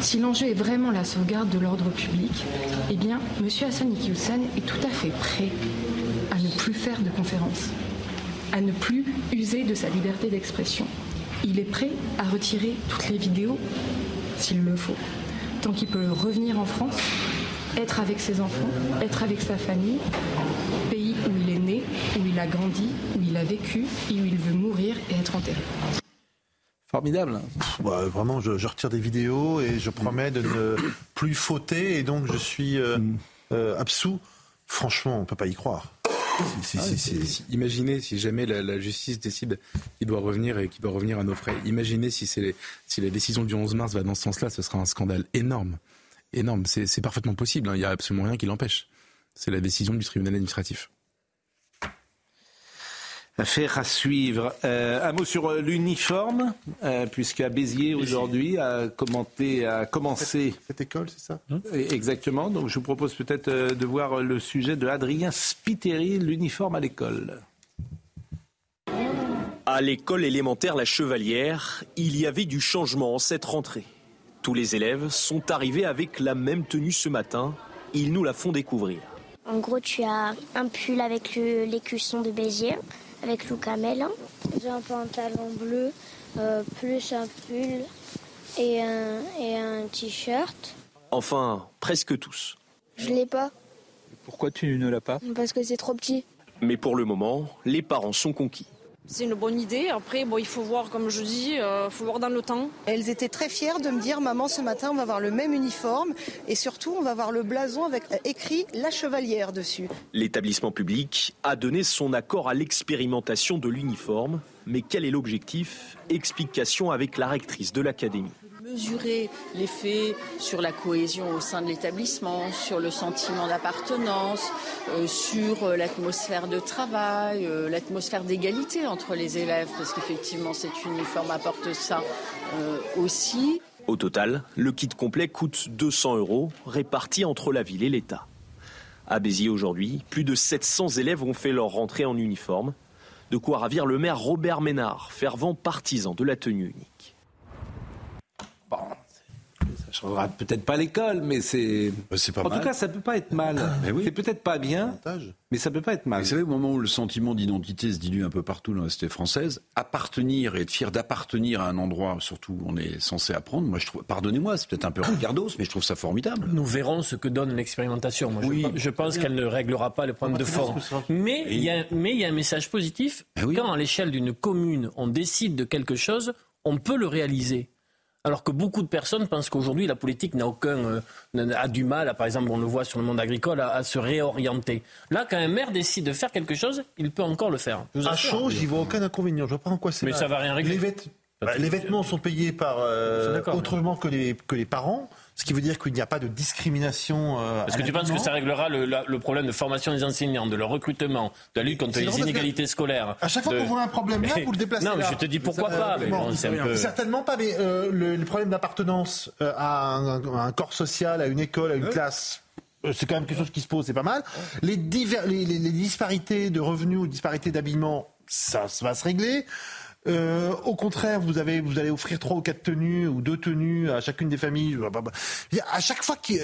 Si l'enjeu est vraiment la sauvegarde de l'ordre public, eh bien, M. Hassan Iqiyoussen est tout à fait prêt à ne plus faire de conférences, à ne plus user de sa liberté d'expression. Il est prêt à retirer toutes les vidéos s'il le faut, tant qu'il peut revenir en France, être avec ses enfants, être avec sa famille, pays où il est né, où il a grandi, où il a vécu et où il veut mourir et être enterré. Formidable. Bah, vraiment, je, retire des vidéos et je promets de ne plus fauter et donc je suis euh, euh, absous. Franchement, on ne peut pas y croire. Ah, imaginez si jamais la, justice décide qu'il doit revenir et qu'il doit revenir à nos frais. Imaginez si, si la décision du 11 mars va dans ce sens-là, ce sera un scandale énorme. Énorme. C'est parfaitement possible. Hein. Il n'y a absolument rien qui l'empêche. C'est la décision du tribunal administratif. Affaire à suivre. Euh, un mot sur euh, l'uniforme, euh, puisqu'à Béziers aujourd'hui a commenté, a commencé cette, école, c'est ça? Exactement. Donc je vous propose peut-être de voir le sujet de Adrien Spiteri, l'uniforme à l'école. À l'école élémentaire La Chevalière, il y avait du changement en cette rentrée. Tous les élèves sont arrivés avec la même tenue ce matin. Ils nous la font découvrir. En gros, tu as un pull avec l'écusson de Béziers avec Lou Camel. J'ai un pantalon bleu, euh, plus un pull et un, et un t-shirt. Enfin, presque tous. Je l'ai pas. Pourquoi tu ne l'as pas? Parce que c'est trop petit. Mais pour le moment, les parents sont conquis. C'est une bonne idée. Après, bon, il faut voir, comme je dis, il euh, faut voir dans le temps. Elles étaient très fières de me dire, maman, ce matin, on va avoir le même uniforme et surtout, on va avoir le blason avec euh, écrit la chevalière dessus. L'établissement public a donné son accord à l'expérimentation de l'uniforme. Mais quel est l'objectif? Explication avec la rectrice de l'académie mesurer l'effet sur la cohésion au sein de l'établissement, sur le sentiment d'appartenance, euh, sur euh, l'atmosphère de travail, euh, l'atmosphère d'égalité entre les élèves, parce qu'effectivement cet uniforme apporte ça aussi. Au total, le kit complet coûte 200 euros, répartis entre la ville et l'État. À Béziers aujourd'hui, plus de 700 élèves ont fait leur rentrée en uniforme. De quoi ravir le maire Robert Ménard, fervent partisan de la tenue unique. Bon, ça changera peut-être pas l'école, mais c'est. Pas en tout cas, ça peut pas être mal. C'est peut-être pas bien, mais ça peut pas être mal. Vous savez, au moment où le sentiment d'identité se dilue un peu partout dans la cité française, appartenir et être fier d'appartenir à un endroit, surtout où on est censé apprendre, moi je trouve, pardonnez-moi, c'est peut-être un peu regardos, mais je trouve ça formidable. Nous verrons ce que donne l'expérimentation. Moi, oui, je, pense qu'elle ne réglera pas le problème de forme. Mais il y, a, mais il y a un message positif. Eh Quand à l'échelle d'une commune, on décide de quelque chose, on peut le réaliser. Alors que beaucoup de personnes pensent qu'aujourd'hui, la politique n'a aucun, euh, a du mal, par exemple, on le voit sur le monde agricole, à, se réorienter. Là, quand un maire décide de faire quelque chose, il peut encore le faire. à chaud, j'y vois aucun inconvénient. Je vois pas en quoi c'est. Mais ça va rien régler. Les, bah, vêtements sont payés par euh, autrement que les, que les parents. Ce qui veut dire qu'il n'y a pas de discrimination. Euh, Est-ce que tu penses que ça réglera le, problème de formation des enseignants, de leur recrutement, de la lutte contre les inégalités scolaires À chaque fois qu'on voit un problème là, vous le déplacez. Non, mais je te dis pourquoi pas. Certainement pas, mais euh, le, problème d'appartenance euh, à, un, corps social, à une école, à une classe c'est quand même quelque chose qui se pose, c'est pas mal. Les, les, disparités de revenus ou disparités d'habillement, ça, ça, va se régler. Euh, au contraire, vous, avez, vous allez offrir trois ou quatre tenues ou deux tenues à chacune des familles. Bah, bah, bah. À chaque fois que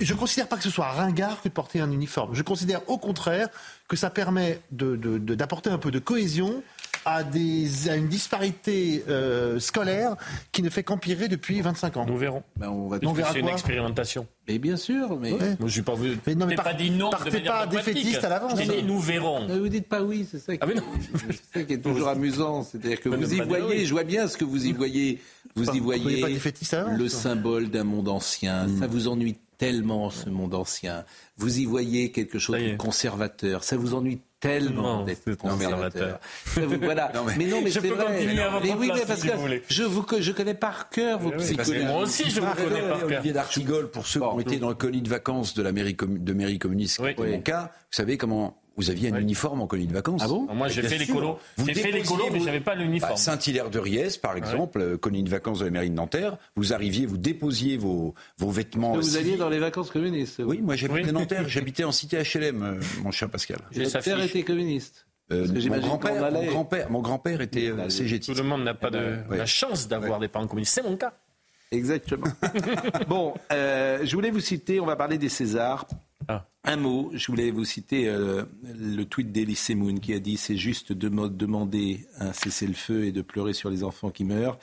je ne considère pas que ce soit ringard que de porter un uniforme. Je considère au contraire que ça permet d'apporter de, un peu de cohésion à, des, à une disparité euh, scolaire qui ne fait qu'empirer depuis 25 ans. Nous verrons. Ben, on va on verra C'est une expérimentation. Mais bien sûr, mais ouais. moi je suis pas vu. Mais non, mais pas dit non partez de pas défaitiste à l'avance. dit nous verrons. vous dites pas oui, c'est ça. Qui, ah mais non. c'est ça qui est toujours amusant, c'est-à-dire que vous y voyez, je vois bien ce que vous y voyez, vous y voyez le symbole d'un monde ancien. Ça vous ennuie tellement ce monde ancien. Vous y voyez quelque chose de conservateur. Ça vous ennuie tellement d'être conservateur. voilà. mais, non, mais c'est vrai. mais oui, mais parce que je vous je connais par cœur vos psychologies. Moi aussi, je vous connais par cœur. Olivier d'Artigol, pour ceux qui ont été dans le colis de vacances de la mairie, de mairie communiste, qui mon cas, vous savez comment vous aviez un uniforme en colis de vacances. Ah bon Moi, j'ai fait les colos. J'ai fait les colos, mais j'avais pas l'uniforme. Bah, Saint-Hilaire-de-Riez, par exemple, ouais. colis de vacances de la mairie de Nanterre, vous arriviez, vous déposiez vos, vos vêtements. Vous alliez dans les vacances communistes. Oui, moi j'habitais Nanterre, j'habitais en cité HLM, euh, mon cher Pascal. Votre père était communiste. Euh, mon grand-père, mon grand-père, mon grand-père était euh, CGT. Tout le monde n'a pas de, ouais. la chance d'avoir des parents communistes. C'est mon cas. Exactement. bon, euh, je voulais vous citer, on va parler des Césars. Ah. Un mot, je voulais vous citer euh, le tweet d'Elie Semoun qui a dit c'est juste de demander un cessez-le-feu et de pleurer sur les enfants qui meurent.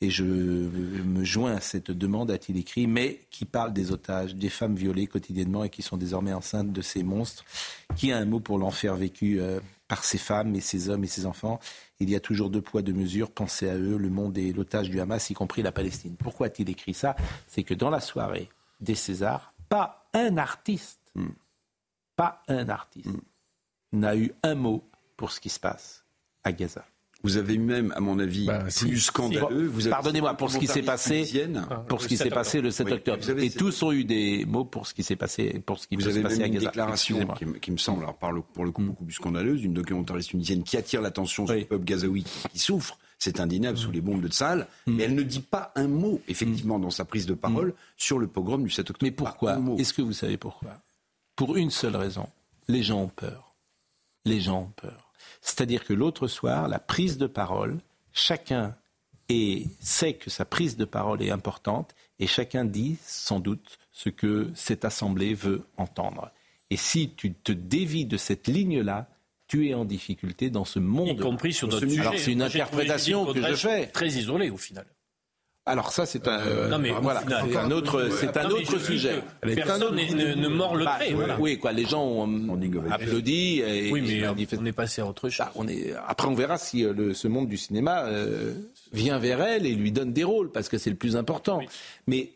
Et je me joins à cette demande, a-t-il écrit, mais qui parle des otages, des femmes violées quotidiennement et qui sont désormais enceintes de ces monstres. Qui a un mot pour l'enfer vécu euh, par ces femmes et ces hommes et ces enfants? Il y a toujours deux poids, deux mesures. Pensez à eux, le monde est l'otage du Hamas, y compris la Palestine. Pourquoi a-t-il écrit ça? C'est que dans la soirée des Césars, pas un artiste Mm. Pas un artiste mm. n'a eu un mot pour ce qui se passe à Gaza. Vous avez même, à mon avis, bah, plus scandaleux. Pardonnez-moi pour ce qui s'est passé, pour ce qui s'est passé le 7 octobre. Et tous ont eu des mots pour ce qui s'est passé, pour ce qui vous s'est passé à Gaza. Une déclaration qui, qui, me semble, alors par le, pour le coup, mm. beaucoup plus scandaleuse, d'une documentariste tunisienne qui attire l'attention sur le peuple gazaoui qui souffre. C'est indéniable sous les bombes de Tsahal, mais elle ne dit pas un mot, effectivement, dans sa prise de parole sur le pogrom du 7 octobre. Mais pourquoi Est-ce que vous savez pourquoi? Pour une seule raison. Les gens ont peur. Les gens ont peur. C'est-à-dire que l'autre soir, la prise de parole, chacun sait que sa prise de parole est importante et chacun dit sans doute ce que cette assemblée veut entendre. Et si tu te dévis de cette ligne-là, tu es en difficulté dans ce monde. Y compris sur d'autres sujets. Alors c'est une interprétation que je fais. Très isolée au final. Alors ça c'est un, euh, mais voilà, c'est un autre, c'est un autre sujet. Personne ne, ne mord le trait. Bah, oui, quoi, les gens ont applaudi. Et, oui, mais on est passé à autre chose. Bah, on est, après, on verra si euh, le, ce monde du cinéma euh, vient vers elle et lui donne des rôles, parce que c'est le plus important. Mais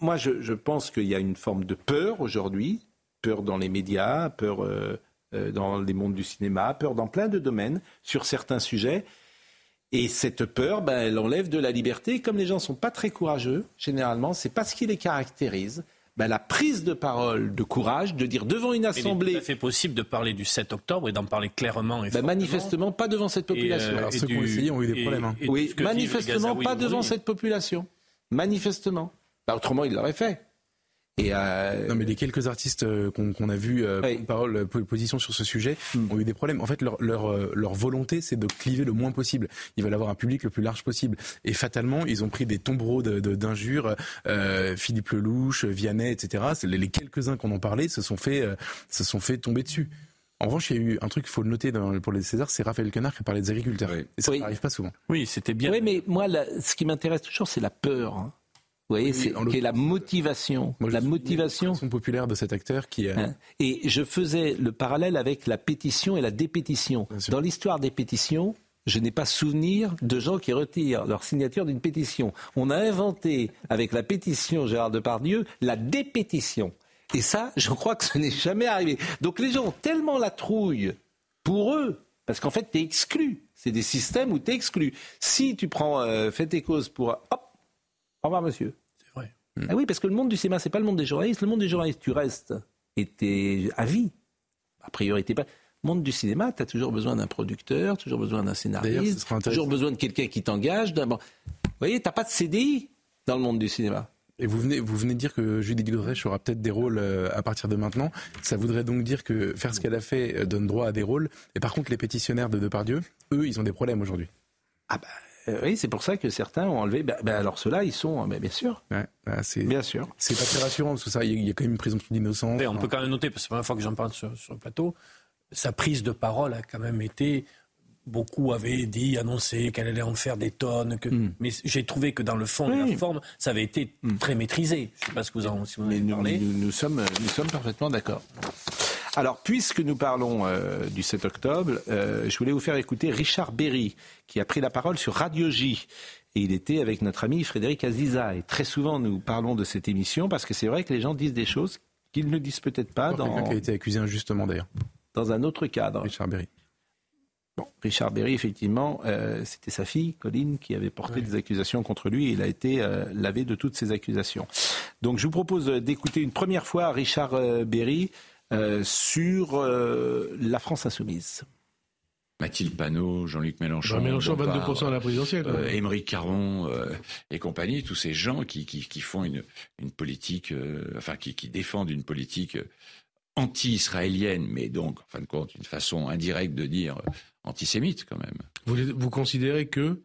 moi, je, je pense qu'il y a une forme de peur aujourd'hui, peur dans les médias, peur euh, dans les mondes du cinéma, peur dans plein de domaines sur certains sujets. Et cette peur, ben, elle enlève de la liberté. Comme les gens ne sont pas très courageux, généralement, c'est pas ce qui les caractérise. Ben, la prise de parole, de courage, de dire devant une assemblée. Il est possible de parler du 7 octobre et d'en parler clairement. Et ben, manifestement, pas devant cette population. Euh, Alors, ceux qui ont essayé ont eu des problèmes. Hein. oui, manifestement, pas devant cette population. Manifestement. Ben, autrement, ils l'auraient fait. Et euh... Non, mais les quelques artistes euh, qu'on a vus euh, oui. parole, euh, position sur ce sujet mm. ont eu des problèmes. En fait, leur, leur, euh, leur volonté, c'est de cliver le moins possible. Ils veulent avoir un public le plus large possible. Et fatalement, ils ont pris des tombereaux d'injures. De, euh, Philippe Lelouch, Vianney, etc. Les, les quelques-uns qu'on en parlait se sont fait, se sont fait tomber dessus. En revanche, il y a eu un truc qu'il faut le noter dans, pour les Césars, c'est Raphaël Quenard qui a parlé des agriculteurs. Oui. Et ça n'arrive pas souvent. Oui, c'était bien. Oui, mais moi, là, ce qui m'intéresse toujours, c'est la peur. Hein. Vous voyez, c'est la motivation. Moi, la motivation. La populaire de cet acteur qui. A... Hein et je faisais le parallèle avec la pétition et la dépétition. Dans l'histoire des pétitions, je n'ai pas souvenir de gens qui retirent leur signature d'une pétition. On a inventé, avec la pétition Gérard Depardieu, la dépétition. Et ça, je crois que ce n'est jamais arrivé. Donc les gens ont tellement la trouille pour eux, parce qu'en fait, tu es exclu. C'est des systèmes où tu es exclu. Si tu prends euh, fait tes causes pour... Hop, au revoir monsieur. Mm. Ah oui, parce que le monde du cinéma, c'est pas le monde des journalistes. Le monde des journalistes, tu restes et t'es à vie. A priori, t'es pas. Le monde du cinéma, tu as toujours besoin d'un producteur, toujours besoin d'un scénariste, toujours besoin de quelqu'un qui t'engage. Vous voyez, t'as pas de CDI dans le monde du cinéma. Et vous venez, vous venez de dire que Judith Godrèche aura peut-être des rôles euh, à partir de maintenant. Ça voudrait donc dire que faire ce qu'elle a fait euh, donne droit à des rôles. Et par contre, les pétitionnaires de Depardieu, eux, ils ont des problèmes aujourd'hui. Ah bah, euh, oui, c'est pour ça que certains ont enlevé. Ben, ben alors ceux-là, ils sont, mais bien sûr. Ouais, bah, c'est, bien sûr. C'est pas très rassurant parce que ça, il y, a quand même une présomption d'innocence. on peut quand même noter, parce que c'est la première fois que j'en parle sur, sur, le plateau, sa prise de parole a quand même été. Beaucoup avaient dit, annoncé qu'elle allait en faire des tonnes. Que... Hmm. Mais j'ai trouvé que dans le fond et la forme, ça avait été très maîtrisé. Je ne sais pas ce que vous en, si vous en avez nous, parlé. nous, nous sommes, nous sommes parfaitement d'accord. Alors, puisque nous parlons euh, du 7 octobre, euh, je voulais vous faire écouter Richard Berry, qui a pris la parole sur Radio J. Et il était avec notre ami Frédéric Aziza. Et très souvent, nous parlons de cette émission parce que c'est vrai que les gens disent des choses qu'ils ne disent peut-être pas dans, Quelqu'un qui a été accusé injustement d'ailleurs. dans un autre cadre. Richard Berry. Bon, Richard Berry, effectivement, euh, c'était sa fille, Colline, qui avait porté des accusations contre lui et il a été euh, lavé de toutes ces accusations. Donc je vous propose d'écouter une première fois Richard Berry sur euh, la France insoumise. Mathilde Panot, Jean-Luc Mélenchon, Mélenchon, Bompard, 22% à la présidentielle, euh. Émeric Caron euh, et compagnie, tous ces gens qui, qui, qui font une, une politique, euh, enfin qui, qui défendent une politique euh, anti-israélienne, mais donc, en fin de compte, une façon indirecte de dire euh, antisémite quand même. Vous, considérez que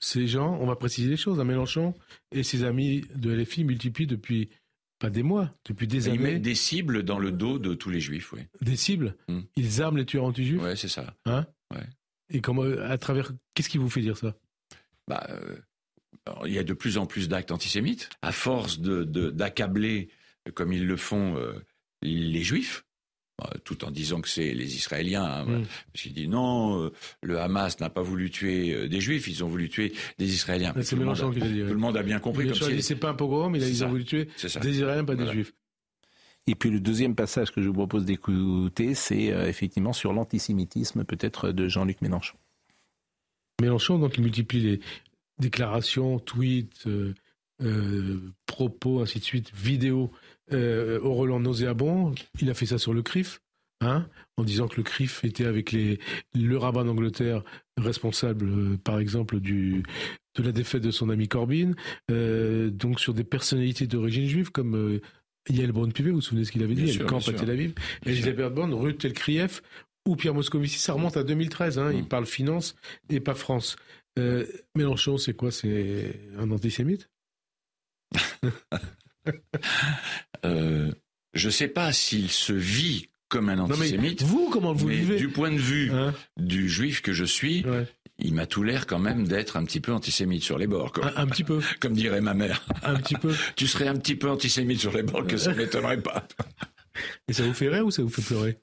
ces gens, on va préciser les choses, à Mélenchon et ses amis de LFI multiplient depuis, pas des mois, depuis des Ils années, mettent des cibles dans le dos de tous les juifs, oui. des cibles. Ils arment les tueurs anti-juifs. Ouais, c'est ça. Hein Ouais. Et comment, à travers, qu'est-ce qui vous fait dire ça? Bah, euh, il y a de plus en plus d'actes antisémites. À force de, d'accabler, euh, comme ils le font, euh, les juifs, tout en disant que c'est les Israéliens. hein. Parce qu'il dit non, euh, le Hamas n'a pas voulu tuer euh, des juifs, ils ont voulu tuer des Israéliens. C'est Tout le monde Mélenchon a- qui l'a dit. Tout le monde a bien compris. Comme si- c'est pas un pogrom, C'est ils ont voulu tuer des Israéliens, pas Voilà. des Juifs. Et puis le deuxième passage que je vous propose d'écouter, c'est euh, effectivement sur l'antisémitisme, peut-être de Jean-Luc Mélenchon. Mélenchon, donc, il multiplie les déclarations, tweets, euh, euh, propos, ainsi de suite, vidéos euh, au Roland nauséabond. Il a fait ça sur le CRIF, hein, en disant que le CRIF était avec les, le rabbin d'Angleterre responsable, euh, par exemple, du, de la défaite de son ami Corbyn. Euh, donc, sur des personnalités d'origine juive, comme euh, Yael Braun-Pivet, vous vous souvenez ce qu'il avait dit Elle campe à. Tel Aviv. Elisabeth Borne, Ruth Telkrieff ou Pierre Moscovici, ça remonte à 2013. Hein, Il Mm. parle finance et pas France. Mélenchon, c'est quoi C'est un antisémite? Euh, je ne sais pas s'il se vit comme un Non, mais antisémite. vous, comment vous mais vivez Hein Du point de vue du juif que je suis, il m'a tout l'air quand même d'être un petit peu antisémite sur les bords. Comme, Un, un petit peu. comme dirait ma mère. Un petit peu. Tu serais un petit peu antisémite sur les bords, que ça ne m'étonnerait pas. Et ça vous fait rire ou ça vous fait pleurer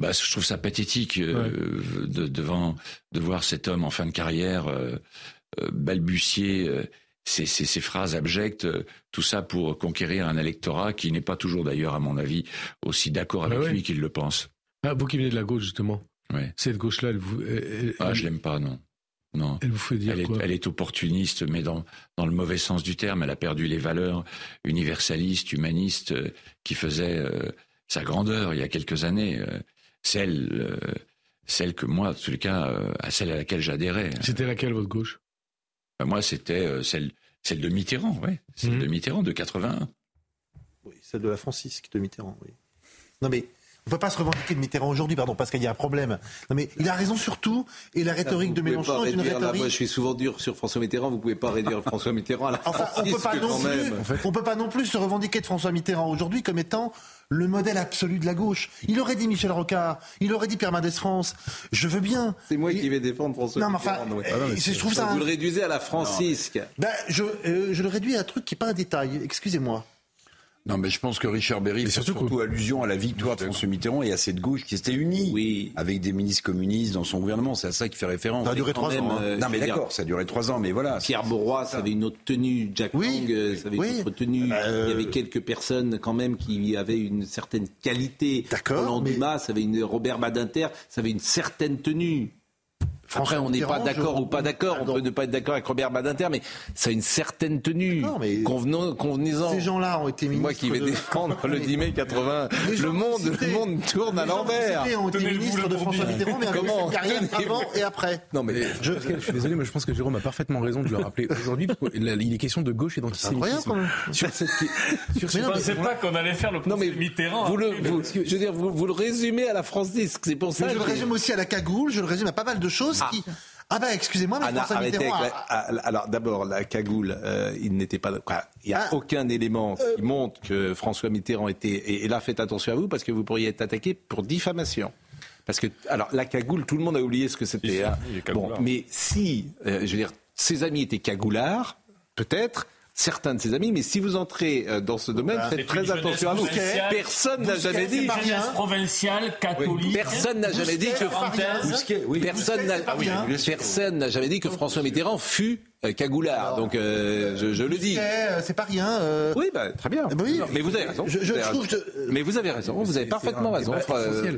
Bah, je trouve ça pathétique euh, de, devant, de voir cet homme en fin de carrière euh, euh, balbutier ces, ces- ces phrases abjectes, euh, tout ça pour conquérir un électorat qui n'est pas toujours d'ailleurs, à mon avis, aussi d'accord avec ouais. lui qu'il le pense. Ah, Vous qui venez de la gauche, justement. Ouais. Cette gauche-là, elle vous. elle- elle- Ah, je l'aime pas, non. Non. Elle vous fait dire elle est, quoi elle est opportuniste, mais dans, dans le mauvais sens du terme. Elle a perdu les valeurs universalistes, humanistes, euh, qui faisaient euh, sa grandeur il y a quelques années. euh, celle, celle que moi, en tous les cas, à celle à laquelle j'adhérais. C'était laquelle, votre gauche? Ben, moi, c'était celle, celle de Mitterrand, ouais. Celle Mhm. de Mitterrand, de 81. Oui, celle de la francisque de Mitterrand, oui. Non mais on peut pas se revendiquer de Mitterrand aujourd'hui, pardon, parce qu'il y a un problème. Non mais il a raison sur tout, et la rhétorique de Mélenchon pas est une la- rhétorique. Moi, je suis souvent ur sur François Mitterrand. Vous pouvez pas réduire François Mitterrand à la Enfin, on peut pas francisque, non quand même. plus, on peut pas non plus se revendiquer de François Mitterrand aujourd'hui comme étant le modèle absolu de la gauche. Il aurait dit Michel Rocard, il aurait dit Pierre Mendès France. Je veux bien. C'est moi qui vais défendre François Non, mais enfin, Mitterrand. ouais. euh, je trouve ça. Vous le réduisez à la francisque. Ben, je, euh, je le réduis à un truc qui n'est pas un détail. Excusez-moi. Non, mais je pense que Richard Berry fait surtout, allusion à la victoire de François Mitterrand et à cette gauche qui s'était unie avec des ministres communistes dans son gouvernement. C'est à ça qu'il fait référence. Ça a duré Quand trois même, ans, hein. euh, non, mais d'accord, ça a duré trois ans, mais voilà. Pierre Bourrois, ça avait une autre tenue. Jack Lang, euh, ça avait une autre tenue. Il y avait quelques personnes quand même qui avaient une certaine qualité. D'accord. Roland Dumas, ça avait une Robert Badinter, ça avait une certaine tenue. Après, on n'est pas d'accord ou pas d'accord. On peut ne pas être d'accord avec Robert Badinter, mais ça a une certaine tenue. Convenons, convenez-en. Ces gens-là ont été ministres. Moi qui vais de- défendre le 10 mai 80. Les gens Le monde, cités- le monde tourne à l'envers. ont été ministres de François Mitterrand, mais avec Comment carrière avant et après. Non mais je, je suis désolé, mais je pense que Jérôme a parfeitement raison de le rappeler aujourd'hui. Il est question de gauche et d'antisémitisme. incroyable, Sur cette, sur Je cette- ne pensais pas qu'on allait faire le procès Mitterrand. Vous le, vous- je veux dire, vous, vous le résumez à la francisque. C'est pour ça Mais je le résume aussi à la cagoule, je le résume à pas mal de choses qui, Ah bah excusez-moi, mais Anna, François arrêtez Mitterrand avec a- la- ah, alors d'abord la cagoule, euh, il n'était pas. Il n'y a Ah. aucun élément Euh. qui montre que François Mitterrand était. Et, et là, faites attention à vous parce que vous pourriez être attaqué pour diffamation. Parce que alors la cagoule, tout le monde a oublié ce que c'était. hein. Bon, cagoulard. mais si, euh, je veux dire, ses amis étaient cagoulards, peut-être. Certains de ses amis, mais si vous entrez euh, dans ce domaine, faites très attention à vous. Personne n'a jamais dit. provinciale, catholique. Personne n'a jamais dit que François Mitterrand fut euh, cagoulard. Donc euh, je, je le dis. Euh, C'est pas rien. euh, Oui, bah, très bien. oui. Non, mais vous avez raison. Je- je Vous avez trouve raison. que- Mais vous avez raison. Vous avez parfaitement raison.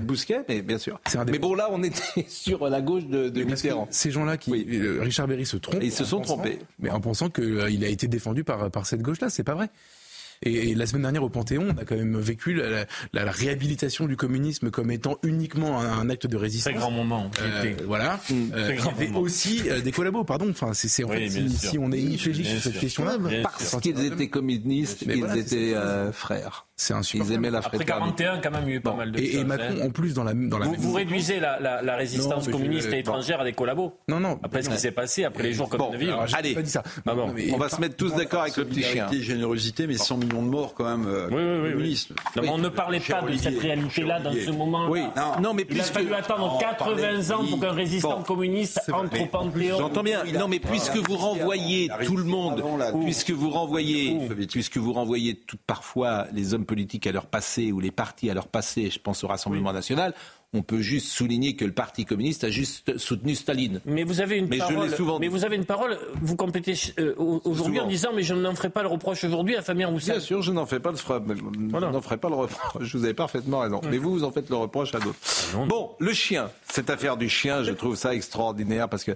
Bousquet, mais bien sûr. Mais bon, là, on était sur la gauche de, de Mitterrand. Ces gens-là, qui euh, Richard Berry se trompe. Et ils se sont pensant- trompés. Mais en pensant qu'il a été défendu par, par cette gauche-là, c'est pas vrai. Et, et la semaine dernière au Panthéon, on a quand même vécu la, la- la réhabilitation du communisme comme étant uniquement un, un acte de résistance. Très grand moment. Euh, voilà. Euh, Très il y grand avait moment. aussi euh, des collabos, pardon. Enfin, c'est c'est- en Oui, fait, bien si, si on est bien sur cette question-là, Bien Parce qu'ils étaient communistes, Mais ils étaient euh, frères. C'est un Ils aimaient la Après fraternité. 41, quand même, il y a eu pas mal de Et, et choses, Macron, hein. en plus, dans la, dans la Vous, même vous réduisez la, la- la résistance Non, mais je- communiste et bon. étrangère à des collabos. Non, non. Après ce qui s'est passé, après les jours comme Bon, de vivre. alors, Allez. pas dit ça. Ah bon. Non, mais- On va se mettre tous d'accord avec le petit chien. Générosité, mais 100 millions de morts quand même. euh, Oui, oui, oui, oui. communisme. Non, mais on ne parlait pas de cette réalité-là dans ce moment. Oui. Non. Mais Il a puisque fallu attendre on 80 parlait- ans pour qu'un résistant communiste entre au Panthéon. J'entends bien. Non, mais puisque vous renvoyez tout le monde, puisque vous renvoyez, puisque vous renvoyez parfois les hommes politiques à leur passé ou les partis à leur passé, je pense au Rassemblement national, on peut juste souligner que le Parti communiste a juste soutenu Staline. Mais vous avez une Mais parole. souvent mais vous avez une parole. Vous complétez euh, aujourd'hui en disant mais je n'en ferai pas le reproche aujourd'hui à Fabien Roussel. Bien sûr, je n'en fais pas le fra- n'en ferai pas le reproche. Je vous avez parfaitement raison. Mais vous, vous en faites le reproche à d'autres. Bon, le chien. Cette affaire du chien, je trouve ça extraordinaire parce que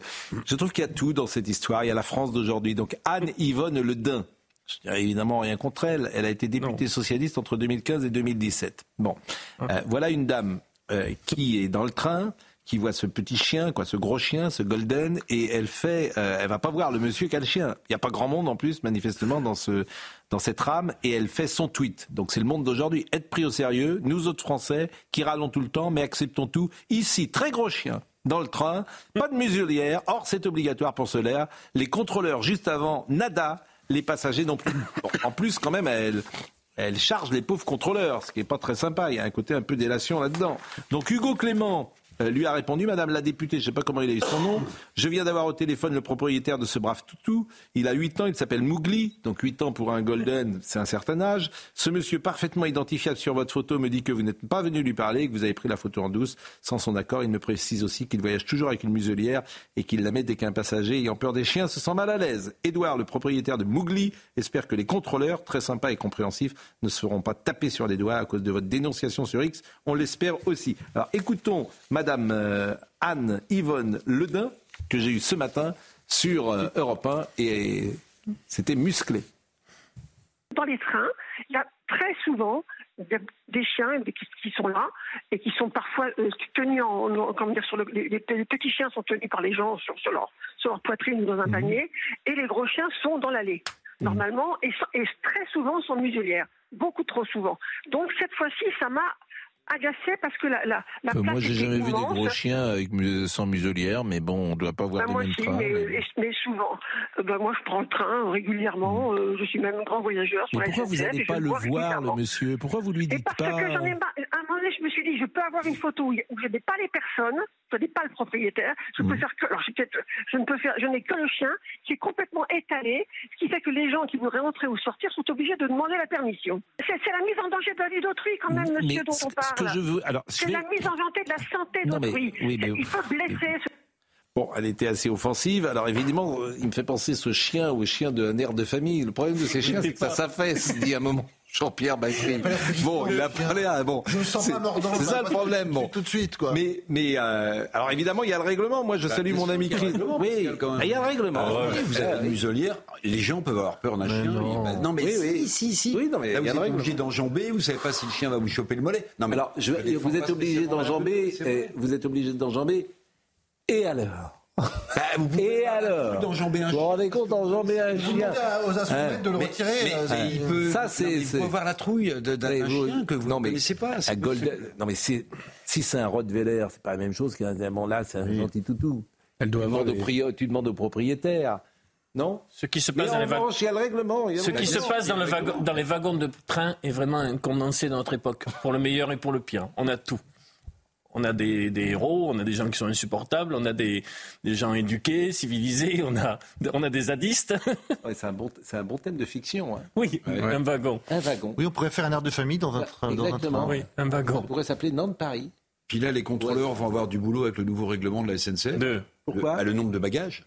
je trouve qu'il y a tout dans cette histoire. Il y a la France d'aujourd'hui. Donc Anne Yvonne Le Dain. Je dirais évidemment rien contre elle. Elle a été députée socialiste entre 2015 et 2017. Bon, Euh, voilà une dame euh, qui est dans le train, qui voit ce petit chien, quoi, ce gros chien, ce golden, et elle fait, euh, elle va pas voir le monsieur qui a le chien. Il n'y a pas grand monde en plus, manifestement, dans ce, dans cette rame, et elle fait son tweet. Donc c'est le monde d'aujourd'hui. Être pris au sérieux, nous autres Français, qui râlons tout le temps, mais acceptons tout. Ici, très gros chien. Dans le train, pas de muselière, or c'est obligatoire pour cela. Les contrôleurs juste avant, nada, les passagers non plus. Bon, en plus, quand même, elle, elle charge les pauvres contrôleurs, ce qui n'est pas très sympa. Il y a un côté un peu délation là-dedans. Donc Hugo Clément euh, lui a répondu, Madame la députée, je ne sais pas comment il a eu son nom, je viens d'avoir au téléphone le propriétaire de ce brave toutou. Il a 8 ans, il s'appelle Mougli, donc 8 ans pour un golden, c'est un certain âge. Ce monsieur parfaitement identifiable sur votre photo me dit que vous n'êtes pas venu lui parler, que vous avez pris la photo en douce. Sans son accord, il me précise aussi qu'il voyage toujours avec une muselière et qu'il la met dès qu'un passager ayant peur des chiens se sent mal à l'aise. Édouard, le propriétaire de Mougli, espère que les contrôleurs, très sympas et compréhensifs, ne se feront pas taper sur les doigts à cause de votre dénonciation sur X. On l'espère aussi. Alors écoutons Madame euh, Anne Yvonne Ledin, que j'ai eue ce matin sur euh, Europe 1, et c'était musclé. Dans les trains, il y a très souvent des, chiens qui, sont là et qui sont parfois euh, tenus en, en- comment dire, sur le, les, les petits chiens sont tenus par les gens sur, sur leur, sur leur poitrine ou dans un panier et les gros chiens sont dans l'allée normalement et, et très souvent sont muselières, beaucoup trop souvent. Donc cette fois-ci, ça m'a agacé parce que la, la, la Euh, moi, j'ai jamais vu des gros chiens avec, sans muselière, mais bon, on doit pas voir Bah, les moi mêmes aussi, trains. mais, mais- mais souvent. Euh, bah, moi, je prends le train régulièrement. euh, je suis même grand voyageur sur Mais la pourquoi vous n'allez pas le voir, le monsieur? Pourquoi vous lui Et dites parce pas que j'en ai marre. À un moment donné, je me suis dit, je peux avoir une photo où où je n'ai pas les personnes, je n'ai pas le propriétaire. Je Mmh. peux faire que, alors je, ne peux faire, je n'ai que le chien qui est complètement étalé, ce qui fait que les gens qui voudraient entrer ou sortir sont obligés de demander la permission. C'est la mise en danger de la vie d'autrui, quand même, Mais monsieur, dont ce- on ce parle. c'est vais- la mise en danger de la santé d'autrui. oui, mais- Il faut blesser. ce- Bon, elle était assez offensive. Alors évidemment, euh, il me fait penser ce chien au chien d'un air de famille. Le problème de ces chiens, c'est que ça s'affaisse, dit à un moment Jean-Pierre Bacry. Bon, il a parlé à bon. Je me sens c'est- pas mordant. C'est ça le problème. Bon, tout de suite, quoi. Mais, mais euh, alors évidemment, il y a le règlement. Moi, je Bah, salue mon ami qu'il y a le Chris. règlement, Oui, il y a le règlement. Ah ouais, vous avez la muselière, les gens peuvent avoir peur d'un chien. non. Non, mais Oui, si, oui. si, si. Oui, non, mais Là, il y a vous le êtes obligé d'enjamber, vous savez pas si le chien va vous choper le mollet. Non, mais Alors, je, vous êtes obligé d'enjamber. Vous êtes obligé d'enjamber. Et alors? Bah, vous pouvez Et alors Vous vous rendez compte d'enjamber un Vous chien aux Hein. de le Mais- retirer. mais- euh, mais il peut, Ça, non, c'est- avoir la trouille de- d'un Mais d'un vous- chien que vous non, ne mais connaissez pas. c'est un golden- non mais c'est- si c'est un Rottweiler, c'est pas la même chose qu'un bon là c'est un gentil toutou. Elle doit tu, avoir demandes des- au, tu demandes au propriétaire. Non? Ce qui se passe dans les wagons. revanche, il y a le règlement. Ce qui se passe dans, le wagon- dans les wagons de train est vraiment un condensé de notre époque, pour le meilleur et pour le pire. On a tout. On a des, des héros, on a des gens qui sont insupportables, on a des, des gens éduqués, civilisés, on a, on a des zadistes. Ouais, c'est un, bon, c'est un bon thème de fiction. hein. Oui, un wagon. Un wagon. Oui, on pourrait faire un air de famille dans un train. dans un Exactement. train. Oui, un wagon. pourrait s'appeler Nantes-Paris. Puis là, les contrôleurs vont avoir du boulot avec le nouveau règlement de la SNCF. Deux. Pourquoi? le, ah, le nombre de bagages.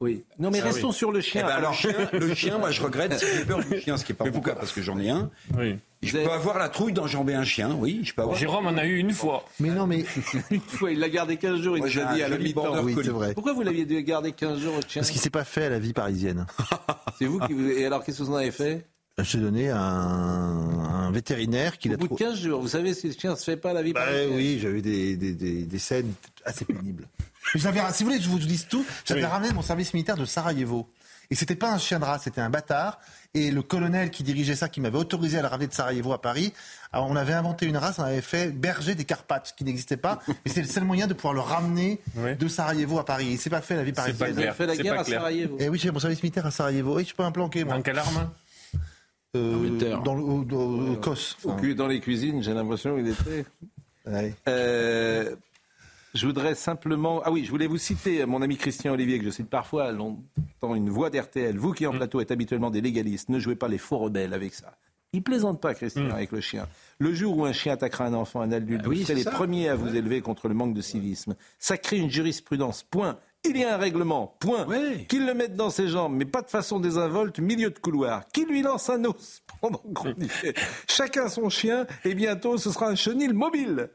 Oui. Non, mais Ah restons oui. sur le Eh chien. ben, Alors, le, chien, le chien, moi je regrette, j'ai peur du chien, ce qui n'est pas mon cas parce que j'en ai un. Oui. Je peux avoir la trouille d'enjamber un chien, oui, je peux avoir. Jérôme en a eu une fois. Mais non, mais une fois, il l'a gardé 15 jours, il nous a dit à la mi-temps. oui, c'est vrai. Pourquoi vous l'aviez dû garder 15 jours, votre chien Parce qu'il s'est pas fait à la vie parisienne. C'est vous qui vous... Et alors, qu'est-ce que vous en avez fait? Je donné un, un vétérinaire qui Au l'a bout de 15 jours, vous savez, si le chien ne se fait pas à la vie Bah parisienne? oui, j'avais des, des, des, des scènes assez pénibles. Je si vous voulez que je vous dise tout, j'avais Oui. ramené mon service militaire de Sarajevo. Et c'était pas un chien de race, c'était un bâtard. Et le colonel qui dirigeait ça, qui m'avait autorisé à le ramener de Sarajevo à Paris, alors on avait inventé une race, on avait fait berger des Carpates, qui n'existait pas. Mais c'était le seul moyen de pouvoir le ramener Oui. de Sarajevo à Paris. Et c'est pas fait la vie C'est pas parisienne. Avez clair. fait la C'est guerre pas à clair. Sarajevo. Et oui, j'ai mon service militaire à Sarajevo. Oui, je peux un planquer, moi. Dans quelle arme Euh, dans le, au, au- au COS. Dans les cuisines, j'ai l'impression qu'il était. Ouais. Euh, je voudrais simplement. Ah oui, je voulais vous citer mon ami Christian Olivier, que je cite parfois, longtemps une voix d'RTL. Vous qui en plateau êtes habituellement des légalistes, ne jouez pas les faux rebelles avec ça. Il plaisante pas, Christian, avec le chien. Le jour où un chien attaquera un enfant, un adulte, Ah oui, vous serez les ça. premiers à vous élever contre le manque de civisme. Ça crée une jurisprudence. Point. Il y a un règlement. Point. Qu'il le mette dans ses jambes, mais pas de façon désinvolte, milieu de couloir. Qu'il lui lance un os pendant qu'on y est? Chacun son chien, et bientôt ce sera un chenil mobile.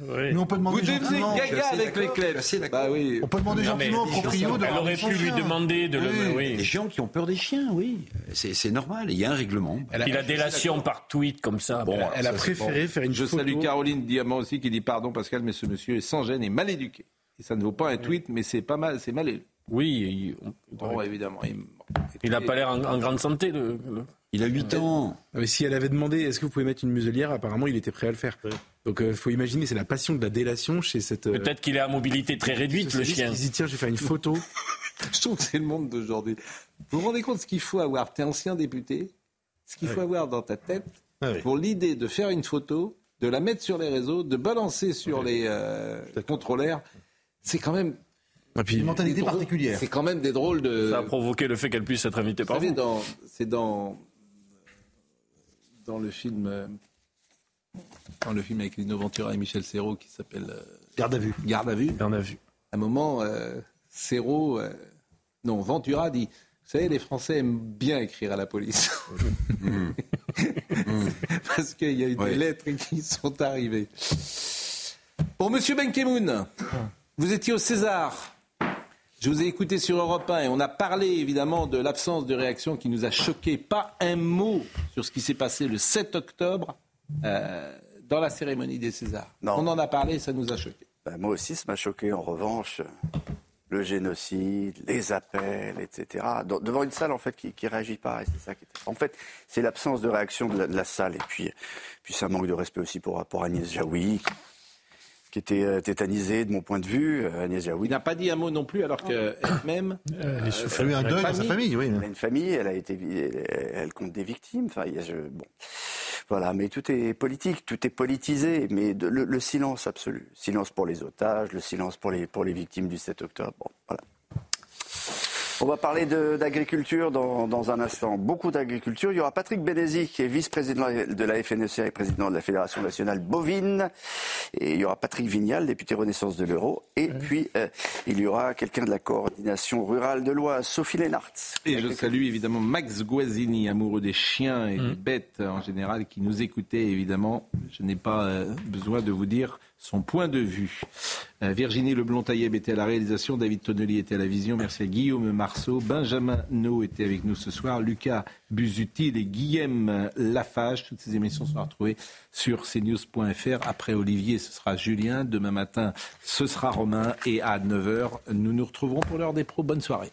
Oui. Mais on peut demander Vous devenez gaga avec les. Bah oui. On peut demander Non, gentiment au proprio de Elle aurait pu lui chien. demander de le. Les Oui. gens qui ont peur des chiens, oui. C'est normal, il y a un règlement. Puis la délation par tweet comme ça. Bon, Elle a ça, préféré faire une Je photo. salue Caroline Diamant aussi qui dit pardon Pascal, mais ce monsieur est sans gêne et mal éduqué. Et ça ne vaut pas un tweet, mais c'est pas mal, c'est mal élevé. Oui, il- Bon, évidemment. Il, il n'a pas l'air en, en grande santé. Le, le- Il a 8 ans. Ah, Mais si elle avait demandé est-ce que vous pouvez mettre une muselière, apparemment il était prêt à le faire. Donc il faut imaginer, c'est la passion de la délation chez cette. euh, Peut-être qu'il est à mobilité très réduite, le chien. se dit tiens, je vais faire une photo. je trouve que c'est le monde d'aujourd'hui. Vous vous rendez compte ce qu'il faut avoir? T'es ancien député, ce qu'il faut avoir dans ta tête Ah oui. pour l'idée de faire une photo, de la mettre sur les réseaux, de balancer sur les euh, contrôleurs. C'est quand même Et puis, Une mentalité drôles- particulière. C'est quand même des drôles de. Ça a provoqué le fait qu'elle puisse être invitée Vous par savez, vous. c'est dans, dans le film, euh, dans le film avec Lino Ventura et Michel Serrault qui s'appelle euh, Garde à vue. Garde à vue. Vu. À un moment, euh, Serrault, euh, non, Ventura dit, vous savez, les Français aiment bien écrire à la police. Parce qu'il y a eu Ouais. des lettres qui sont arrivées. Bon, monsieur Benkemoun, vous étiez au César. Je vous ai écouté sur Europe 1 et on a parlé évidemment de l'absence de réaction qui nous a choqué. Pas un mot sur ce qui s'est passé le 7 octobre euh, dans la cérémonie des Césars. Non. On en a parlé, ça nous a choqué. Ben, moi aussi, ça m'a choqué. En revanche, le génocide, les appels, etc. De- devant une salle en fait qui, qui réagit pas. et ça qui En fait, c'est l'absence de réaction de la, de la salle. Et puis, puis c'est un manque de respect aussi pour, pour Agnès Jaoui, qui était euh, tétanisée de mon point de vue. Euh, Agnès Jaoui. Il n'a pas dit un mot non plus alors qu'elle-même... Elle Il y a eu un deuil dans sa famille, oui. Elle a une famille, elle a été, elle, elle compte des victimes. Enfin, je- bon, voilà. Mais tout est politique, tout est politisé. Mais de- le, le silence absolu, silence pour les otages, le silence pour les pour les victimes du 7 octobre. Bon, voilà. On va parler d'agriculture dans, dans un instant. Beaucoup d'agriculture. Il y aura Patrick Bénézy, qui est vice-président de la FNSEA et président de la Fédération nationale bovine. Et il y aura Patrick Vignal, député Renaissance de l'Euro. Et puis, euh, il y aura quelqu'un de la coordination rurale de l'Oise, Sophie Lénart. Et je salue évidemment Max Guazzini, amoureux des chiens et des bêtes en général, qui nous écoutait évidemment. Je n'ai pas euh, besoin de vous dire son point de vue. Euh, Virginie Leblond-Tailleb était à la réalisation, David Tonnelly était à la vision, merci à Guillaume Marceau, Benjamin No était avec nous ce soir, Lucas Busutil et Guillaume Lafage. Toutes ces émissions sont retrouvées sur cnews.fr. Après Olivier, ce sera Julien. Demain matin, ce sera Romain. Et à 9h, nous nous retrouverons pour l'heure des pros. Bonne soirée.